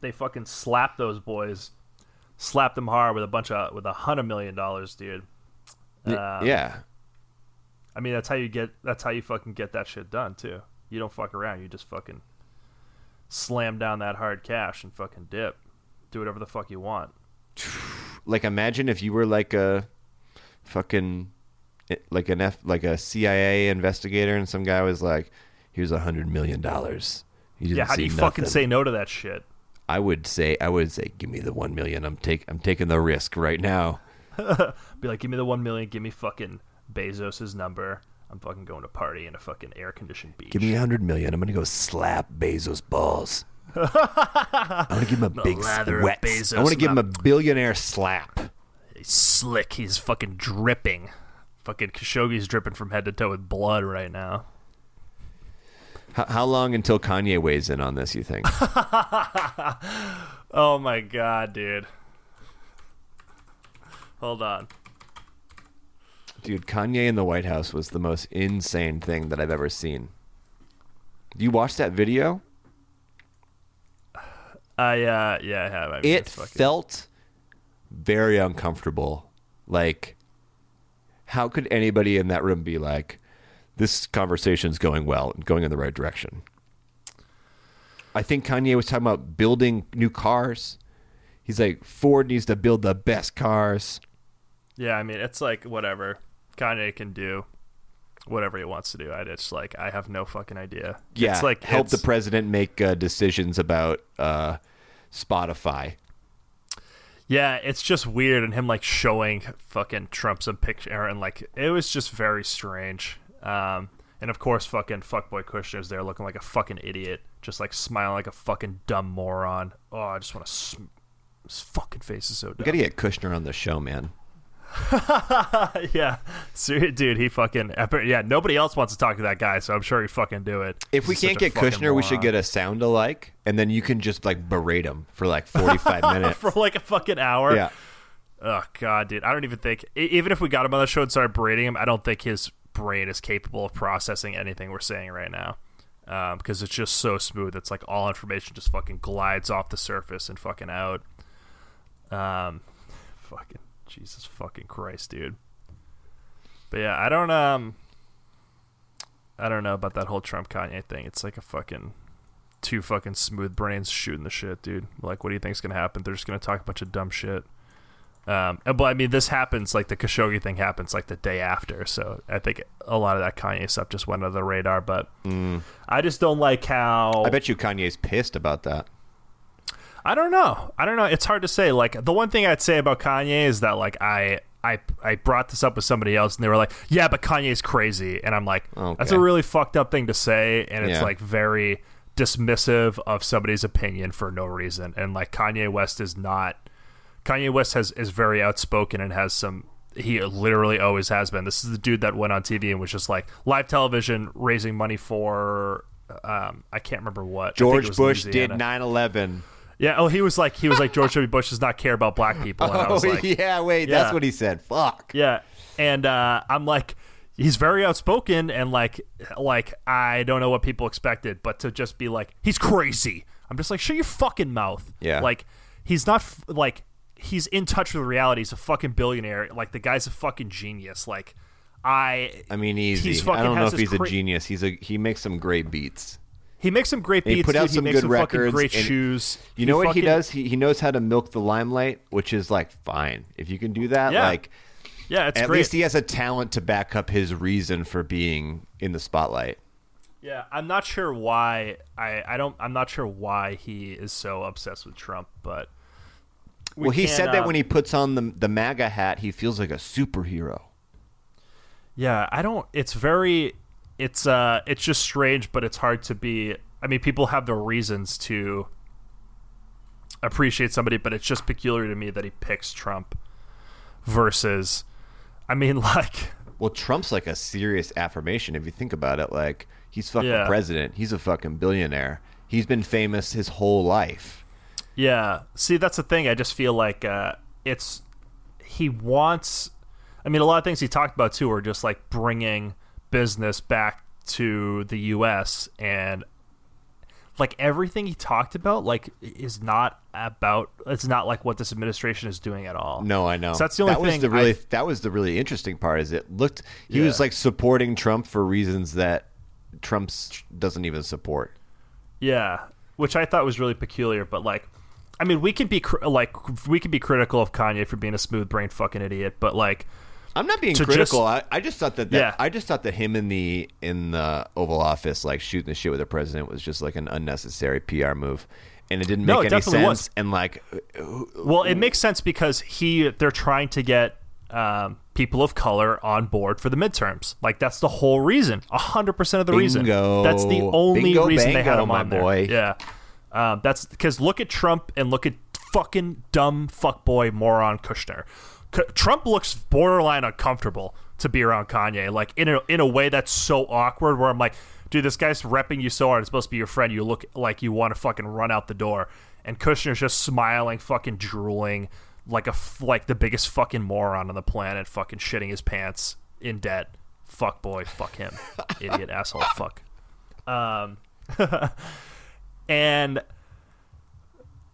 C: They fucking slapped those boys, slapped them hard with a bunch of with a hundred million dollars, dude. Um,
D: yeah.
C: I mean, that's how you get. That's how you fucking get that shit done too. You don't fuck around. You just fucking slam down that hard cash and fucking dip. Do whatever the fuck you want.
D: like imagine if you were like a fucking eh, like an F like a CIA investigator and some guy was like, "Here's a hundred million dollars."
C: Yeah, how do you fucking say no to that shit?
D: I would say, I would say, give me the one million. I'm take, I'm taking the risk right now.
C: Be like, give me the one million. Give me fucking Bezos's number. I'm fucking going to party in a fucking air conditioned beach.
D: Give me a hundred million. I'm gonna go slap Bezos balls. I want to give him a big
C: of
D: sweat.
C: Bezos
D: I want to give him a billionaire slap.
C: He's slick. He's fucking dripping. Fucking Khashoggi's dripping from head to toe with blood right now.
D: How, how long until Kanye weighs in on this? You think?
C: Oh my god, dude. Hold on.
D: Dude, Kanye in the White House was the most insane thing that I've ever seen. You watch that video?
C: I uh yeah, I have. I mean,
D: It felt very uncomfortable. Like, how could anybody in that room be like, this conversation's going well and going in the right direction? I think Kanye was talking about building new cars. He's like, Ford needs to build the best cars.
C: Yeah, I mean, it's like whatever Kanye can do, whatever he wants to do. I just like I have no fucking idea.
D: Yeah,
C: it's like
D: help the president make uh, decisions about uh, Spotify.
C: Yeah, it's just weird, and him like showing fucking Trump some picture, and like it was just very strange. Um, and of course, fucking fuckboy Kushner's there looking like a fucking idiot, just like smiling like a fucking dumb moron. Oh, I just want to. Sm- his fucking face is so
D: We
C: dumb.
D: got to get Kushner on the show, man.
C: yeah, Ser- dude, he fucking yeah. Nobody else wants to talk to that guy, so I'm sure he fucking do it.
D: If we
C: He's
D: can't get
C: fucking
D: Kushner, we should get a sound alike, and then you can just like berate him for like forty-five minutes.
C: for like a fucking hour.
D: yeah,
C: Oh god, dude. I don't even think e- even if we got him on the show and started berating him, I don't think his brain is capable of processing anything we're saying right now. Um, because it's just so smooth. It's like all information just fucking glides off the surface and fucking out. Um, fucking Jesus fucking Christ, dude. But yeah, I don't um, I don't know about that whole Trump Kanye thing. It's like a fucking two fucking smooth brains shooting the shit, dude. Like, what do you think's gonna happen? They're just gonna talk a bunch of dumb shit. Um, and- but I mean, this happens like the Khashoggi thing happens like the day after, so I think a lot of that Kanye stuff just went under the radar. But mm. I just don't like how
D: I bet you Kanye's pissed about that.
C: I don't know. I don't know. It's hard to say. Like the one thing I'd say about Kanye is that like I I I brought this up with somebody else and they were like, "Yeah, but Kanye's crazy." And I'm like, "That's a really fucked up thing to say." And it's
D: Yeah.
C: like very dismissive of somebody's opinion for no reason. And like Kanye West is not Kanye West has is very outspoken and has some he literally always has been. This is the dude that went on TV and was just like live television raising money for um I can't remember what. I think it
D: George Bush
C: Louisiana.
D: did 9/11.
C: Yeah. Oh, he was like he was like George W. Bush does not care about black people. And I
D: Oh
C: was like,
D: yeah, wait,
C: Yeah.
D: that's what he said. Fuck.
C: yeah. And uh, I'm like, he's very outspoken and like like I don't know what people expected, but to just be like he's crazy. I'm just like shut your fucking mouth.
D: Yeah.
C: Like he's not f- like he's in touch with reality. He's a fucking billionaire. Like the guy's a fucking genius. Like I.
D: I mean, easy.
C: He's
D: I
C: fucking
D: don't know
C: has
D: if
C: this
D: he's
C: cra-
D: a genius. He's a he makes some great beats.
C: He makes some great
D: And he put out
C: dude.
D: some
C: he makes
D: good
C: some
D: records,
C: great shoes.
D: You know what he does? He he knows how to milk the limelight, which is like fine. If you can do that,
C: Yeah.
D: like
C: Yeah, it's
D: at
C: great.
D: least he has a talent to back up his reason for being in the spotlight.
C: Yeah, I'm not sure why. I, I don't. I'm not sure why he is so obsessed with Trump, but we
D: well, he
C: can,
D: said that
C: uh,
D: when he puts on the the MAGA hat, he feels like a superhero.
C: Yeah, I don't. It's very. It's uh. It's just strange, but it's hard to be. I mean, people have their reasons to appreciate somebody, but it's just peculiar to me that he picks Trump versus. I mean, like.
D: Well, Trump's like a serious affirmation if you think about it. Like he's fucking
C: Yeah.
D: president. He's a fucking billionaire. He's been famous his whole life.
C: Yeah. See, that's the thing. I just feel like uh, it's he wants. I mean, a lot of things he talked about too are just like bringing business back to the U.S. and like everything he talked about, like is not about. It's not like what this administration is doing at all.
D: No, I know.
C: So that's the only
D: that was
C: thing
D: the really
C: I-
D: that was the really interesting part. Is it looked he
C: Yeah.
D: was like supporting Trump for reasons that Trump's doesn't even support.
C: Yeah, which I thought was really peculiar. But like, I mean, we can be cr- like we can be critical of Kanye for being a smooth brain fucking idiot, but like.
D: I'm not being critical.
C: just-
D: I, I just thought that, that
C: Yeah.
D: I just thought that him in the in the Oval Office, like shooting the shit with the president, was just like an unnecessary PR move, and it didn't make
C: No, it
D: any sense.
C: was.
D: And like,
C: Well, it makes sense because he they're trying to get um, people of color on board for the midterms. Like that's the whole reason. hundred percent of the reason.
D: Bingo.
C: That's the only
D: Bingo
C: reason they had
D: bango,
C: him
D: my
C: on there. Yeah, um, that's because look at Trump and look at fucking dumb fuckboy moron Kushner. Trump looks borderline uncomfortable to be around Kanye, like in a in a way that's so awkward. Where I'm like, dude, this guy's repping you so hard. It's supposed to be your friend. You look like you want to fucking run out the door. And Kushner's just smiling, fucking drooling, like a f- like the biggest fucking moron on the planet, fucking shitting his pants in debt. Fuck boy, fuck him, idiot asshole, fuck. Um, and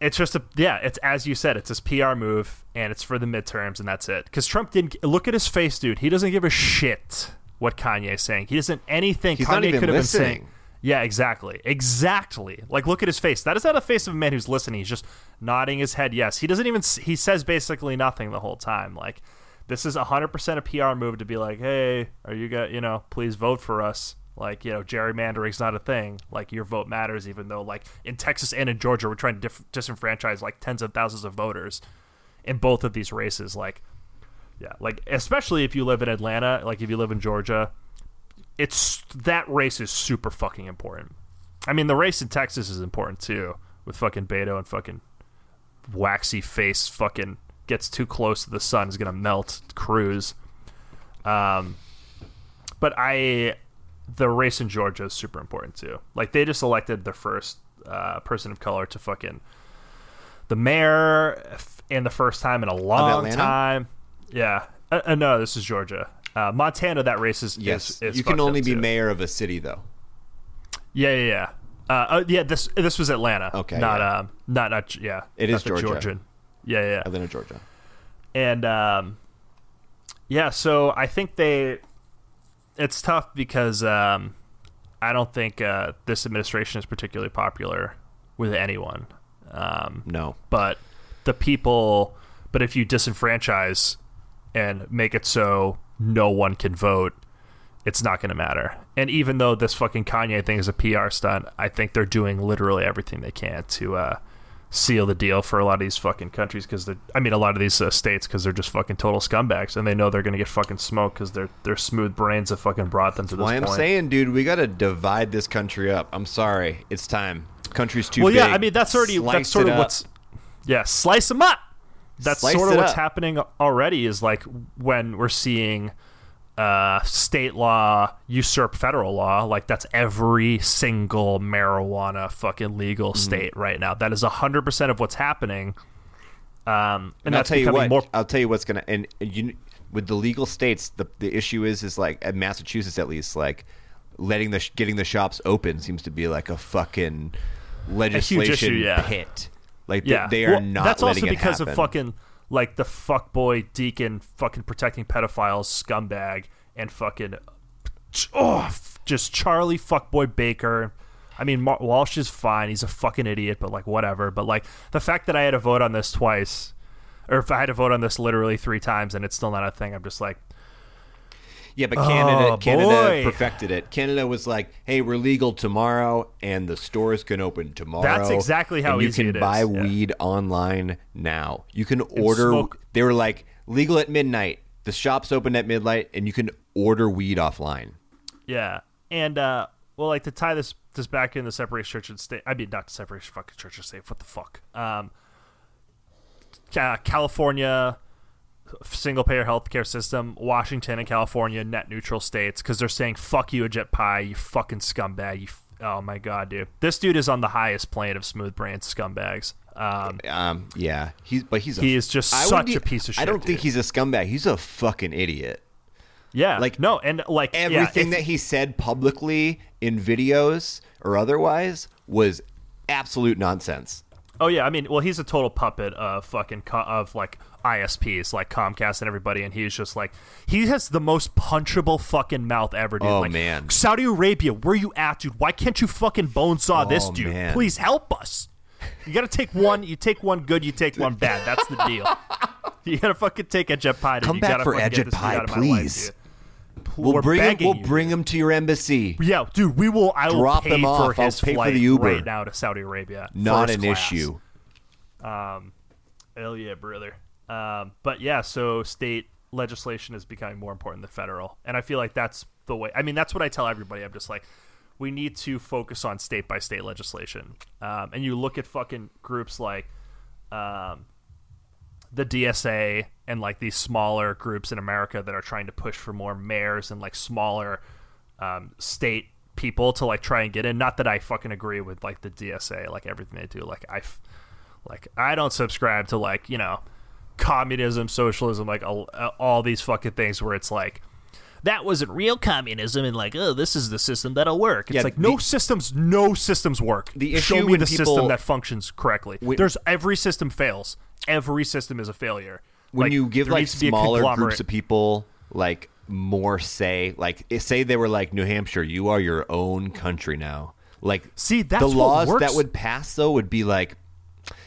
C: it's just a yeah it's as you said it's this pr move and it's for the midterms and that's it. Because trump didn't look at his face dude. He doesn't give a shit what kanye's saying. He doesn't anything
D: He's
C: kanye could have been saying. yeah exactly. Exactly. Like look at his face. That is not a face of a man who's listening. He's just nodding his head yes. He doesn't even he says basically nothing the whole time. Like this is 100% a pr move to be like hey are you got you know please vote for us like you know gerrymandering's not a thing. Like your vote matters even though like in texas and in georgia we're trying to dif- disenfranchise like tens of thousands of voters in both of these races. Like yeah like especially if you live in atlanta like if you live in georgia it's that race is super fucking important. I mean the race in texas is important too with fucking beto and fucking waxy face fucking gets too close to the sun is gonna melt Cruz. Um, but I, the race in Georgia is super important too. Like they just elected the first uh, person of color to fucking the mayor f- in the first time in a long time. Yeah, uh, uh, no, this is Georgia. Uh, Montana, that race is
D: yes,
C: is, is
D: you can only be
C: too.
D: mayor of a city though.
C: Yeah, yeah, yeah. Uh, uh, yeah, this this was Atlanta.
D: Okay,
C: not
D: yeah.
C: um, not not yeah.
D: It
C: not
D: is Georgia.
C: Georgian. Yeah, yeah, yeah.
D: Atlanta, Georgia.
C: and um, yeah. So I think they. It's tough because um, I don't think uh, this administration is particularly popular with anyone. Um,
D: No,
C: but the people but if you disenfranchise and make it so no one can vote it's not going to matter and even though this fucking kanye thing is a pr stunt i think they're doing literally everything they can to uh, seal the deal for a lot of these fucking countries because they're i mean a lot of these uh, states because they're just fucking total scumbags and they know they're going to get fucking smoked because their their smooth brains have fucking brought them to this
D: why I'm
C: point
D: saying, dude, we got to divide this country up. I'm sorry, it's time. Country's too
C: well,
D: big.
C: yeah, I mean that's already
D: Slice
C: that's sort of
D: up.
C: what's yeah, slice them up. That's
D: Slice
C: sort of what's
D: up.
C: happening already. Is like when we're seeing uh, state law usurp federal law. Like that's every single marijuana fucking legal
D: Mm-hmm.
C: state right now. That is hundred percent of what's happening. Um, and,
D: And I'll tell you what.
C: more.
D: I'll tell you what's gonna and you with the legal states. The the issue is is like at Massachusetts at least like letting the sh- getting the shops open seems to be like a fucking legislation
C: issue, yeah.
D: pit. Like
C: yeah,
D: they, they are
C: Well,
D: not.
C: That's also because of fucking like the fuckboy deacon fucking protecting pedophiles scumbag and fucking oh just Charlie fuckboy Baker I mean, Mar- Walsh is fine. He's a fucking idiot, but like whatever. But like the fact that I had to vote on this twice, or if I had to vote on this literally three times and it's still not a thing, I'm just like,
D: Yeah, but Canada
C: Oh,
D: Canada
C: boy.
D: perfected it. Canada was like, "Hey, we're legal tomorrow, and the stores can open tomorrow."
C: That's exactly how
D: you can buy
C: yeah.
D: weed online now. You can order. They were like legal at midnight. The shops open at midnight, and you can order weed offline.
C: yeah. And uh, well, like to tie this this back in the separation church and state. I mean, not separation fucking church and state. What the fuck? Um, California single payer healthcare system, Washington and California net neutral states because they're saying fuck you, Ajit Pai, you fucking scumbag. You, f- oh my god, dude, this dude is on the highest plane of smooth brain scumbags. Um,
D: Um, yeah, he's but he's a,
C: He is just
D: I
C: such
D: wouldn't
C: a piece of shit.
D: I don't think
C: dude.
D: he's a scumbag. He's a fucking idiot.
C: yeah,
D: Like,
C: no, and like yeah,
D: Everything
C: if-
D: that he said publicly in videos or otherwise was absolute nonsense.
C: Oh yeah, I mean, well, he's a total puppet of fucking co- of like ISPs, like Comcast and everybody, and he's just like he has the most punchable fucking mouth ever, dude.
D: Oh,
C: like,
D: man.
C: Saudi Arabia, where you at, dude? Why can't you fucking bone saw oh, this
D: Oh,
C: dude?
D: man.
C: Please help us. You gotta take one. You take one good. You take one bad. That's the deal. You gotta fucking take Pai. dude.
D: Come
C: you
D: back
C: gotta
D: for
C: fucking get
D: Ajit
C: this dude
D: Pai,
C: out of my life, dude.
D: We'll
C: We're
D: bring him. We'll
C: you.
D: bring him to your embassy.
C: Yeah, dude, we will. I will
D: Drop
C: pay
D: him
C: for
D: off. I'll
C: his
D: pay for
C: flight
D: the Uber.
C: right now to Saudi Arabia.
D: Not
C: First
D: an
C: class.
D: issue.
C: Hell yeah, brother. Um, but yeah, so state legislation is becoming more important than federal, and I feel like that's the way. I mean, that's what I tell everybody. I'm just like, we need to focus on state by state legislation. Um, and you look at fucking groups like um, the DSA and like these smaller groups in America that are trying to push for more mayors and like smaller um, state people to like try and get in. Not that I fucking agree with like the DSA, like everything they do. Like I, like I don't subscribe to like you know communism, socialism, like all, all these fucking things where it's like. That wasn't real communism, and like, oh, this is the system that'll work. It's
D: Yeah,
C: like no systems, no systems work.
D: The
C: Show me the
D: people-
C: system that functions correctly.
D: When-
C: There's every system fails. Every system is a failure.
D: when
C: Like,
D: you give like
C: needs to be a
D: smaller groups of people like more say, like say they were like New Hampshire, you are your own country now. Like,
C: See, that's
D: the laws that would pass though would be like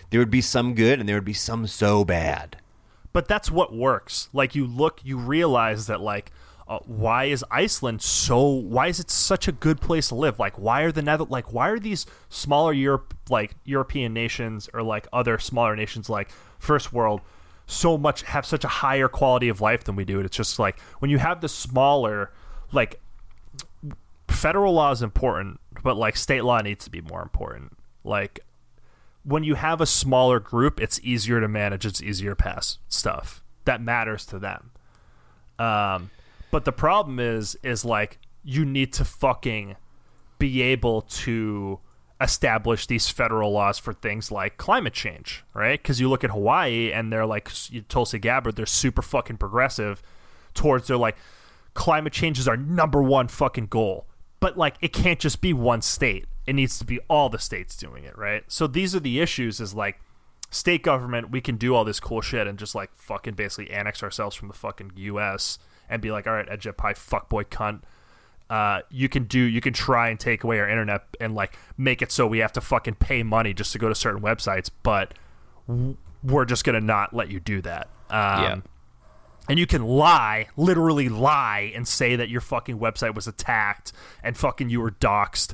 D: there would be some good and there would be some so bad.
C: but that's what works. Like you look, you realize that like, uh, why is Iceland so? Why is it such a good place to live? Like, why are the Nether? Like, why are these smaller Europe, like European nations, or like other smaller nations, like first world, so much have such a higher quality of life than we do? It's just like when you have the smaller, like federal law is important, but like state law needs to be more important. Like when you have a smaller group, it's easier to manage. It's easier to pass stuff that matters to them. Um, but the problem is, is like you need to fucking be able to establish these federal laws for things like climate change, right? Because you look at Hawaii and they're like Tulsi Gabbard, they're super fucking progressive towards their like climate change is our number one fucking goal. But like it can't just be one state. It needs to be all the states doing it, right? So these are the issues is like state government, we can do all this cool shit and just like fucking basically annex ourselves from the fucking US and be like, all right, Ajit Pai fuckboy cunt. Uh, you can do you can try and take away our internet and like make it so we have to fucking pay money just to go to certain websites, but w- we're just gonna not let you do that. Um,
D: Yeah.
C: and you can lie, literally lie, and say that your fucking website was attacked and fucking you were doxxed,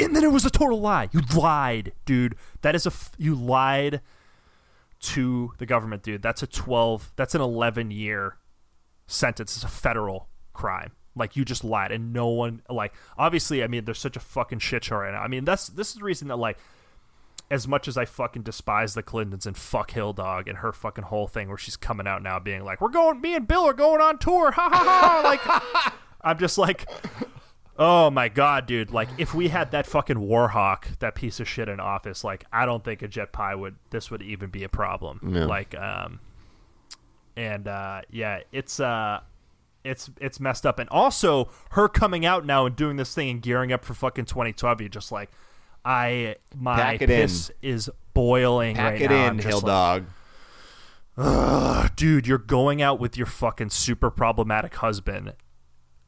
C: and then it was a total lie. You lied, dude. That is a f- you lied to the government, dude. That's a twelve. That's an eleven year sentence. It's a federal crime. Like you just lied, and no one like. Obviously, I mean, there's such a fucking shit show right now. I mean, that's this is the reason that like as much as I fucking despise the Clintons and fuck Hill Dog and her fucking whole thing where she's coming out now being like, "We're going, me and Bill are going on tour," ha ha ha. Like, I'm just like, oh my god, dude. Like, if we had that fucking Warhawk, that piece of shit in office, like, I don't think Ajit Pai would. This would even be a problem.
D: Yeah.
C: Like, um, and uh, yeah, it's uh. It's it's messed up, and also her coming out now and doing this thing and gearing up for fucking 2012. You're just like, I my
D: it in.
C: piss is boiling
D: Pack
C: right
D: it
C: now.
D: in, Hill
C: like,
D: Dog.
C: "Ugh, dude, you're going out with your fucking super problematic husband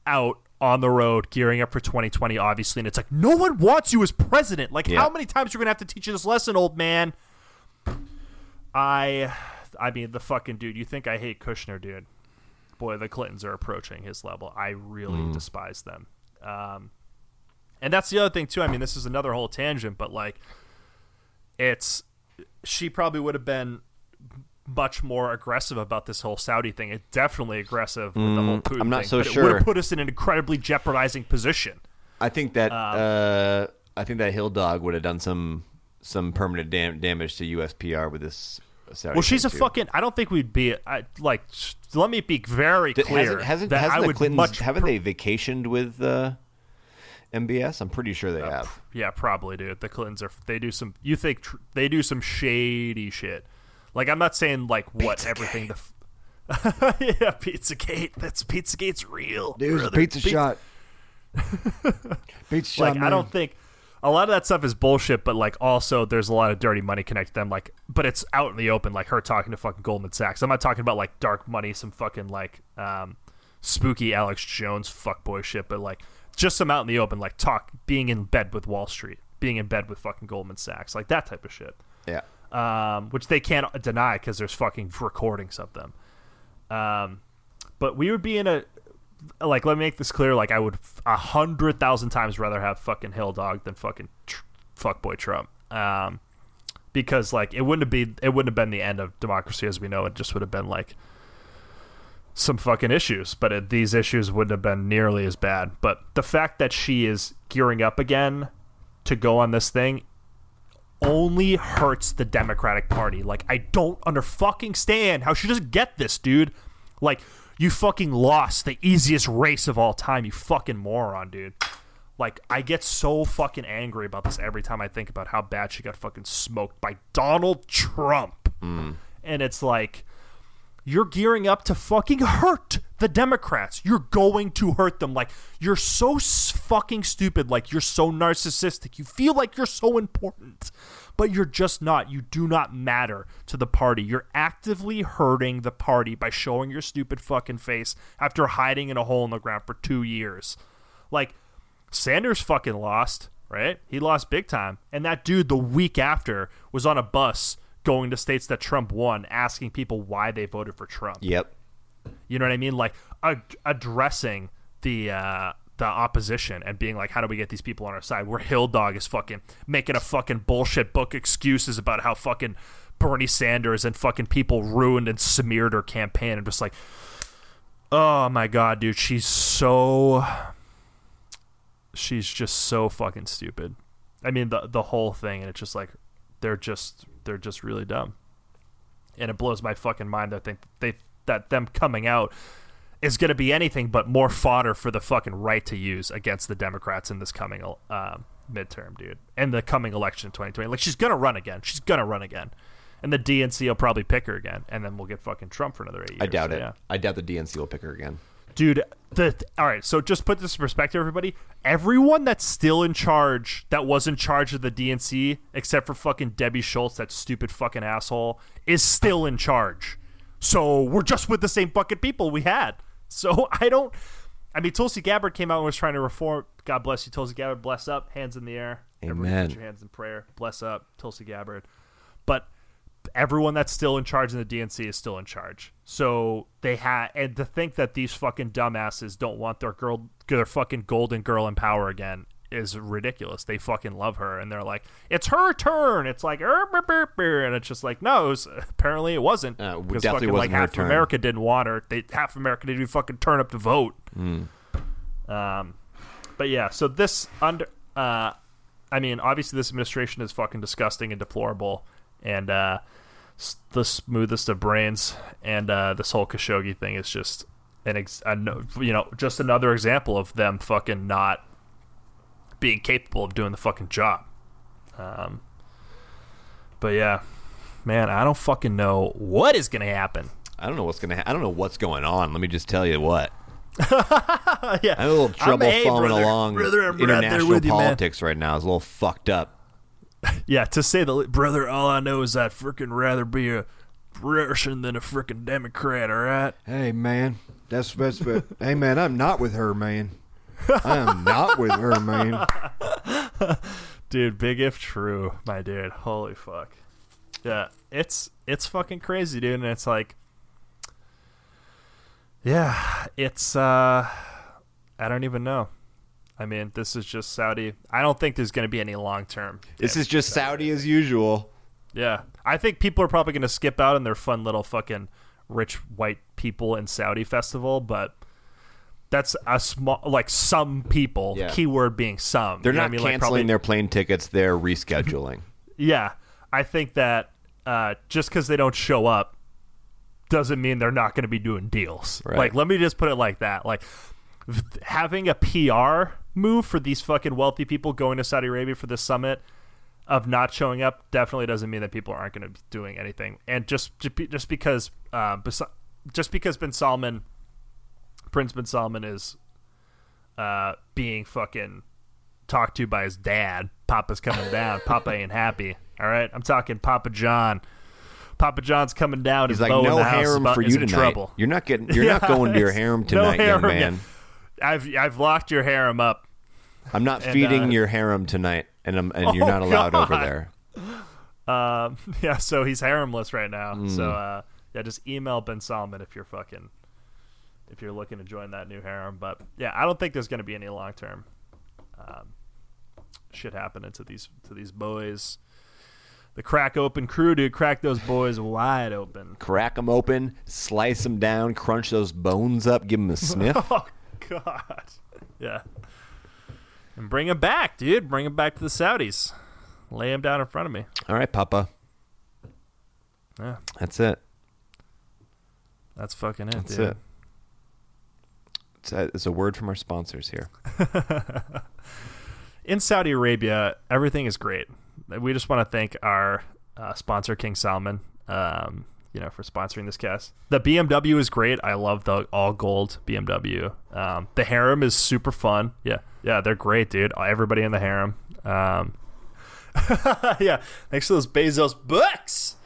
C: out on the road, gearing up for 2020, obviously, and it's like no one wants you as president. Like,
D: Yeah.
C: how many times you're gonna have to teach you this lesson, old man? I, I mean, the fucking dude. You think I hate Kushner, dude? Boy, the Clintons are approaching his level. I really despise them. Um, and that's the other thing too. I mean, this is another whole tangent, but like, it's she probably would have been much more aggressive about this whole Saudi thing. It's definitely aggressive with the whole Putin
D: I'm not
C: thing,
D: so
C: but It would have put us in an incredibly jeopardizing position.
D: I think that
C: Um,
D: uh, I think that Hill Dog would have done some some permanent dam- damage to USPR with this. Saudi
C: Well, she's a
D: too.
C: fucking. I don't think we'd be I, like. Let me be very
D: Did-
C: clear
D: hasn't hasn't,
C: that
D: hasn't
C: I
D: the
C: would
D: Clintons
C: much.
D: haven't
C: pr-
D: they vacationed with uh, MBS? I'm pretty sure they
C: Uh,
D: have.
C: Yeah, probably, do. The Clintons are. They do some. You think tr- they do some shady shit? Like I'm not saying like what everything the. F- yeah, Pizzagate. That's Pizzagate's real.
A: Dude,
C: brother.
A: pizza
C: Pi-
A: shot. pizza shot.
C: Like I don't think a lot of that stuff is bullshit, but like also there's a lot of dirty money connected to them. Like, but it's out in the open. Like her talking to fucking Goldman Sachs. I'm not talking about like dark money, some fucking like um, spooky Alex Jones fuckboy shit, but like just some out in the open, like talk being in bed with Wall Street, being in bed with fucking Goldman Sachs, like that type of shit.
D: Yeah.
C: Um, which they can't deny because there's fucking recordings of them. Um, but we would be in a like let me make this clear like i would a hundred thousand times rather have fucking hill dog than fucking tr- fuckboy trump um because like it wouldn't have been it wouldn't have been the end of democracy as we know it just would have been like some fucking issues but it, these issues wouldn't have been nearly as bad but the fact that she is gearing up again to go on this thing only hurts the Democratic Party. Like, I don't under fucking stand how she doesn't get this, dude. Like, you fucking lost the easiest race of all time, you fucking moron, dude. Like, I get so fucking angry about this every time I think about how bad she got fucking smoked by Donald Trump. Mm. And it's like, you're gearing up to fucking hurt the Democrats. You're going to hurt them. Like, you're so fucking stupid. Like, you're so narcissistic. You feel like you're so important, but you're just not. You do not matter to the party. You're actively hurting the party by showing your stupid fucking face after hiding in a hole in the ground for two years. Like, Sanders fucking lost, right? He lost big time. And that dude, the week after, was on a bus going to states that Trump won, asking people why they voted for Trump.
D: Yep.
C: You know what I mean? Like ad- addressing the uh, the opposition and being like, how do we get these people on our side? Where Hill Dog is fucking making a fucking bullshit book excuses about how fucking Bernie Sanders and fucking people ruined and smeared her campaign. I'm just like, oh my god, dude, she's so she's just so fucking stupid. I mean the the whole thing, and it's just like they're just they're just really dumb, and it blows my fucking mind that think they that them coming out is going to be anything but more fodder for the fucking right to use against the Democrats in this coming uh, midterm, dude, and the coming election in 2020. Like she's gonna run again. She's gonna run again. And the DNC will probably pick her again, and then we'll get fucking Trump for another eight years.
D: I doubt
C: So,
D: it.
C: yeah
D: I doubt the DNC will pick her again.
C: Dude the all right so just put this in perspective everybody. Everyone that's still in charge that was in charge of the dnc except for fucking debbie schultz that stupid fucking asshole is still in charge. So we're just with the same fucking people we had. So i don't i mean tulsi gabbard came out and was trying to reform god bless you tulsi gabbard bless up hands in the air. Everybody
D: Amen.
C: put your hands in prayer bless up tulsi gabbard. But everyone that's still in charge in the DNC is still in charge. So they had, and to think that these fucking dumbasses don't want their girl, their fucking golden girl in power again is ridiculous. They fucking love her, and they're like, "It's her turn." It's like, "Er, brr, brr," and it's just like, no, it was, apparently it wasn't.
D: Uh,
C: because
D: definitely
C: fucking
D: wasn't
C: like half
D: turn.
C: America didn't want her. They half America didn't even fucking turn up to vote.
D: Hmm.
C: Um, but yeah, so this under, uh, I mean, obviously this administration is fucking disgusting and deplorable, and uh, the smoothest of brains, and uh, this whole Khashoggi thing is just an, ex- a you know, just another example of them fucking not being capable of doing the fucking job. Um, but yeah, man, I don't fucking know what is gonna happen.
D: I don't know what's gonna. Ha- I don't know what's going on. Let me just tell you what.
C: yeah,
D: I have a little trouble following
C: brother.
D: along
C: Brother, I'm right there
D: international
C: you, man.
D: politics right now. It's a little fucked up.
C: Yeah, to say the le- brother, all I know is I'd freaking rather be a Russian than a freaking Democrat. All right.
A: Hey man, that's that's. what- hey man, I'm not with her, man. I am not with her, man.
C: dude big if true my dude holy fuck yeah it's it's fucking crazy dude and it's like yeah it's uh i don't even know i mean this is just saudi i don't think there's gonna be any long term
D: This is just Saudi as usual.
C: yeah i think people are probably gonna skip out on their fun little fucking rich white people in saudi festival but that's a small like some people
D: Yeah.
C: keyword being some
D: They're
C: You know
D: not
C: I mean? Like,
D: canceling
C: probably-
D: their plane tickets. They're rescheduling.
C: Yeah, I think that uh, just because they don't show up doesn't mean they're not going to be doing deals.
D: Right.
C: Like, let me just put it like that. Like, having a PR move for these fucking wealthy people going to Saudi Arabia for this summit of not showing up definitely doesn't mean that people aren't going to be doing anything. And just just because uh, just because bin Salman, Prince bin Salman is uh, being fucking talked to by his dad. Papa's coming down. Papa ain't happy. All right, I'm talking Papa John. Papa John's coming down.
D: He's like, no
C: the
D: harem for you tonight.
C: Trouble.
D: You're not getting. You're not going to your harem
C: no
D: tonight, young
C: harem, yeah.
D: man.
C: I've I've locked your harem up.
D: I'm not
C: And,
D: feeding
C: uh,
D: your harem tonight, and I'm, and you're
C: Oh,
D: not allowed over there.
C: Um, yeah, so he's haremless right now.
D: Hmm.
C: So uh, yeah, just email bin Salman if you're fucking if you're looking to join that new harem. But yeah, I don't think there's going to be any long term um, shit happening to these to these boys. The crack open crew, dude, crack those boys wide open.
D: Crack them open, slice them down, crunch those bones up, give them a sniff.
C: Oh God, yeah, and bring him back, dude. Bring him back to the Saudis. Lay him down in front of me.
D: All right, Papa.
C: Yeah,
D: That's it.
C: that's fucking it,
D: That's
C: dude.
D: it. It's a, it's a word from our sponsors here.
C: in Saudi Arabia, everything is great. We just want to thank our uh, sponsor, King Salman, um, you know, for sponsoring this cast. The BMW is great. I love the all gold BMW. Um, the harem is super fun. Yeah, yeah, they're great, dude. Everybody in the harem. Um, yeah, thanks to those Bezos books.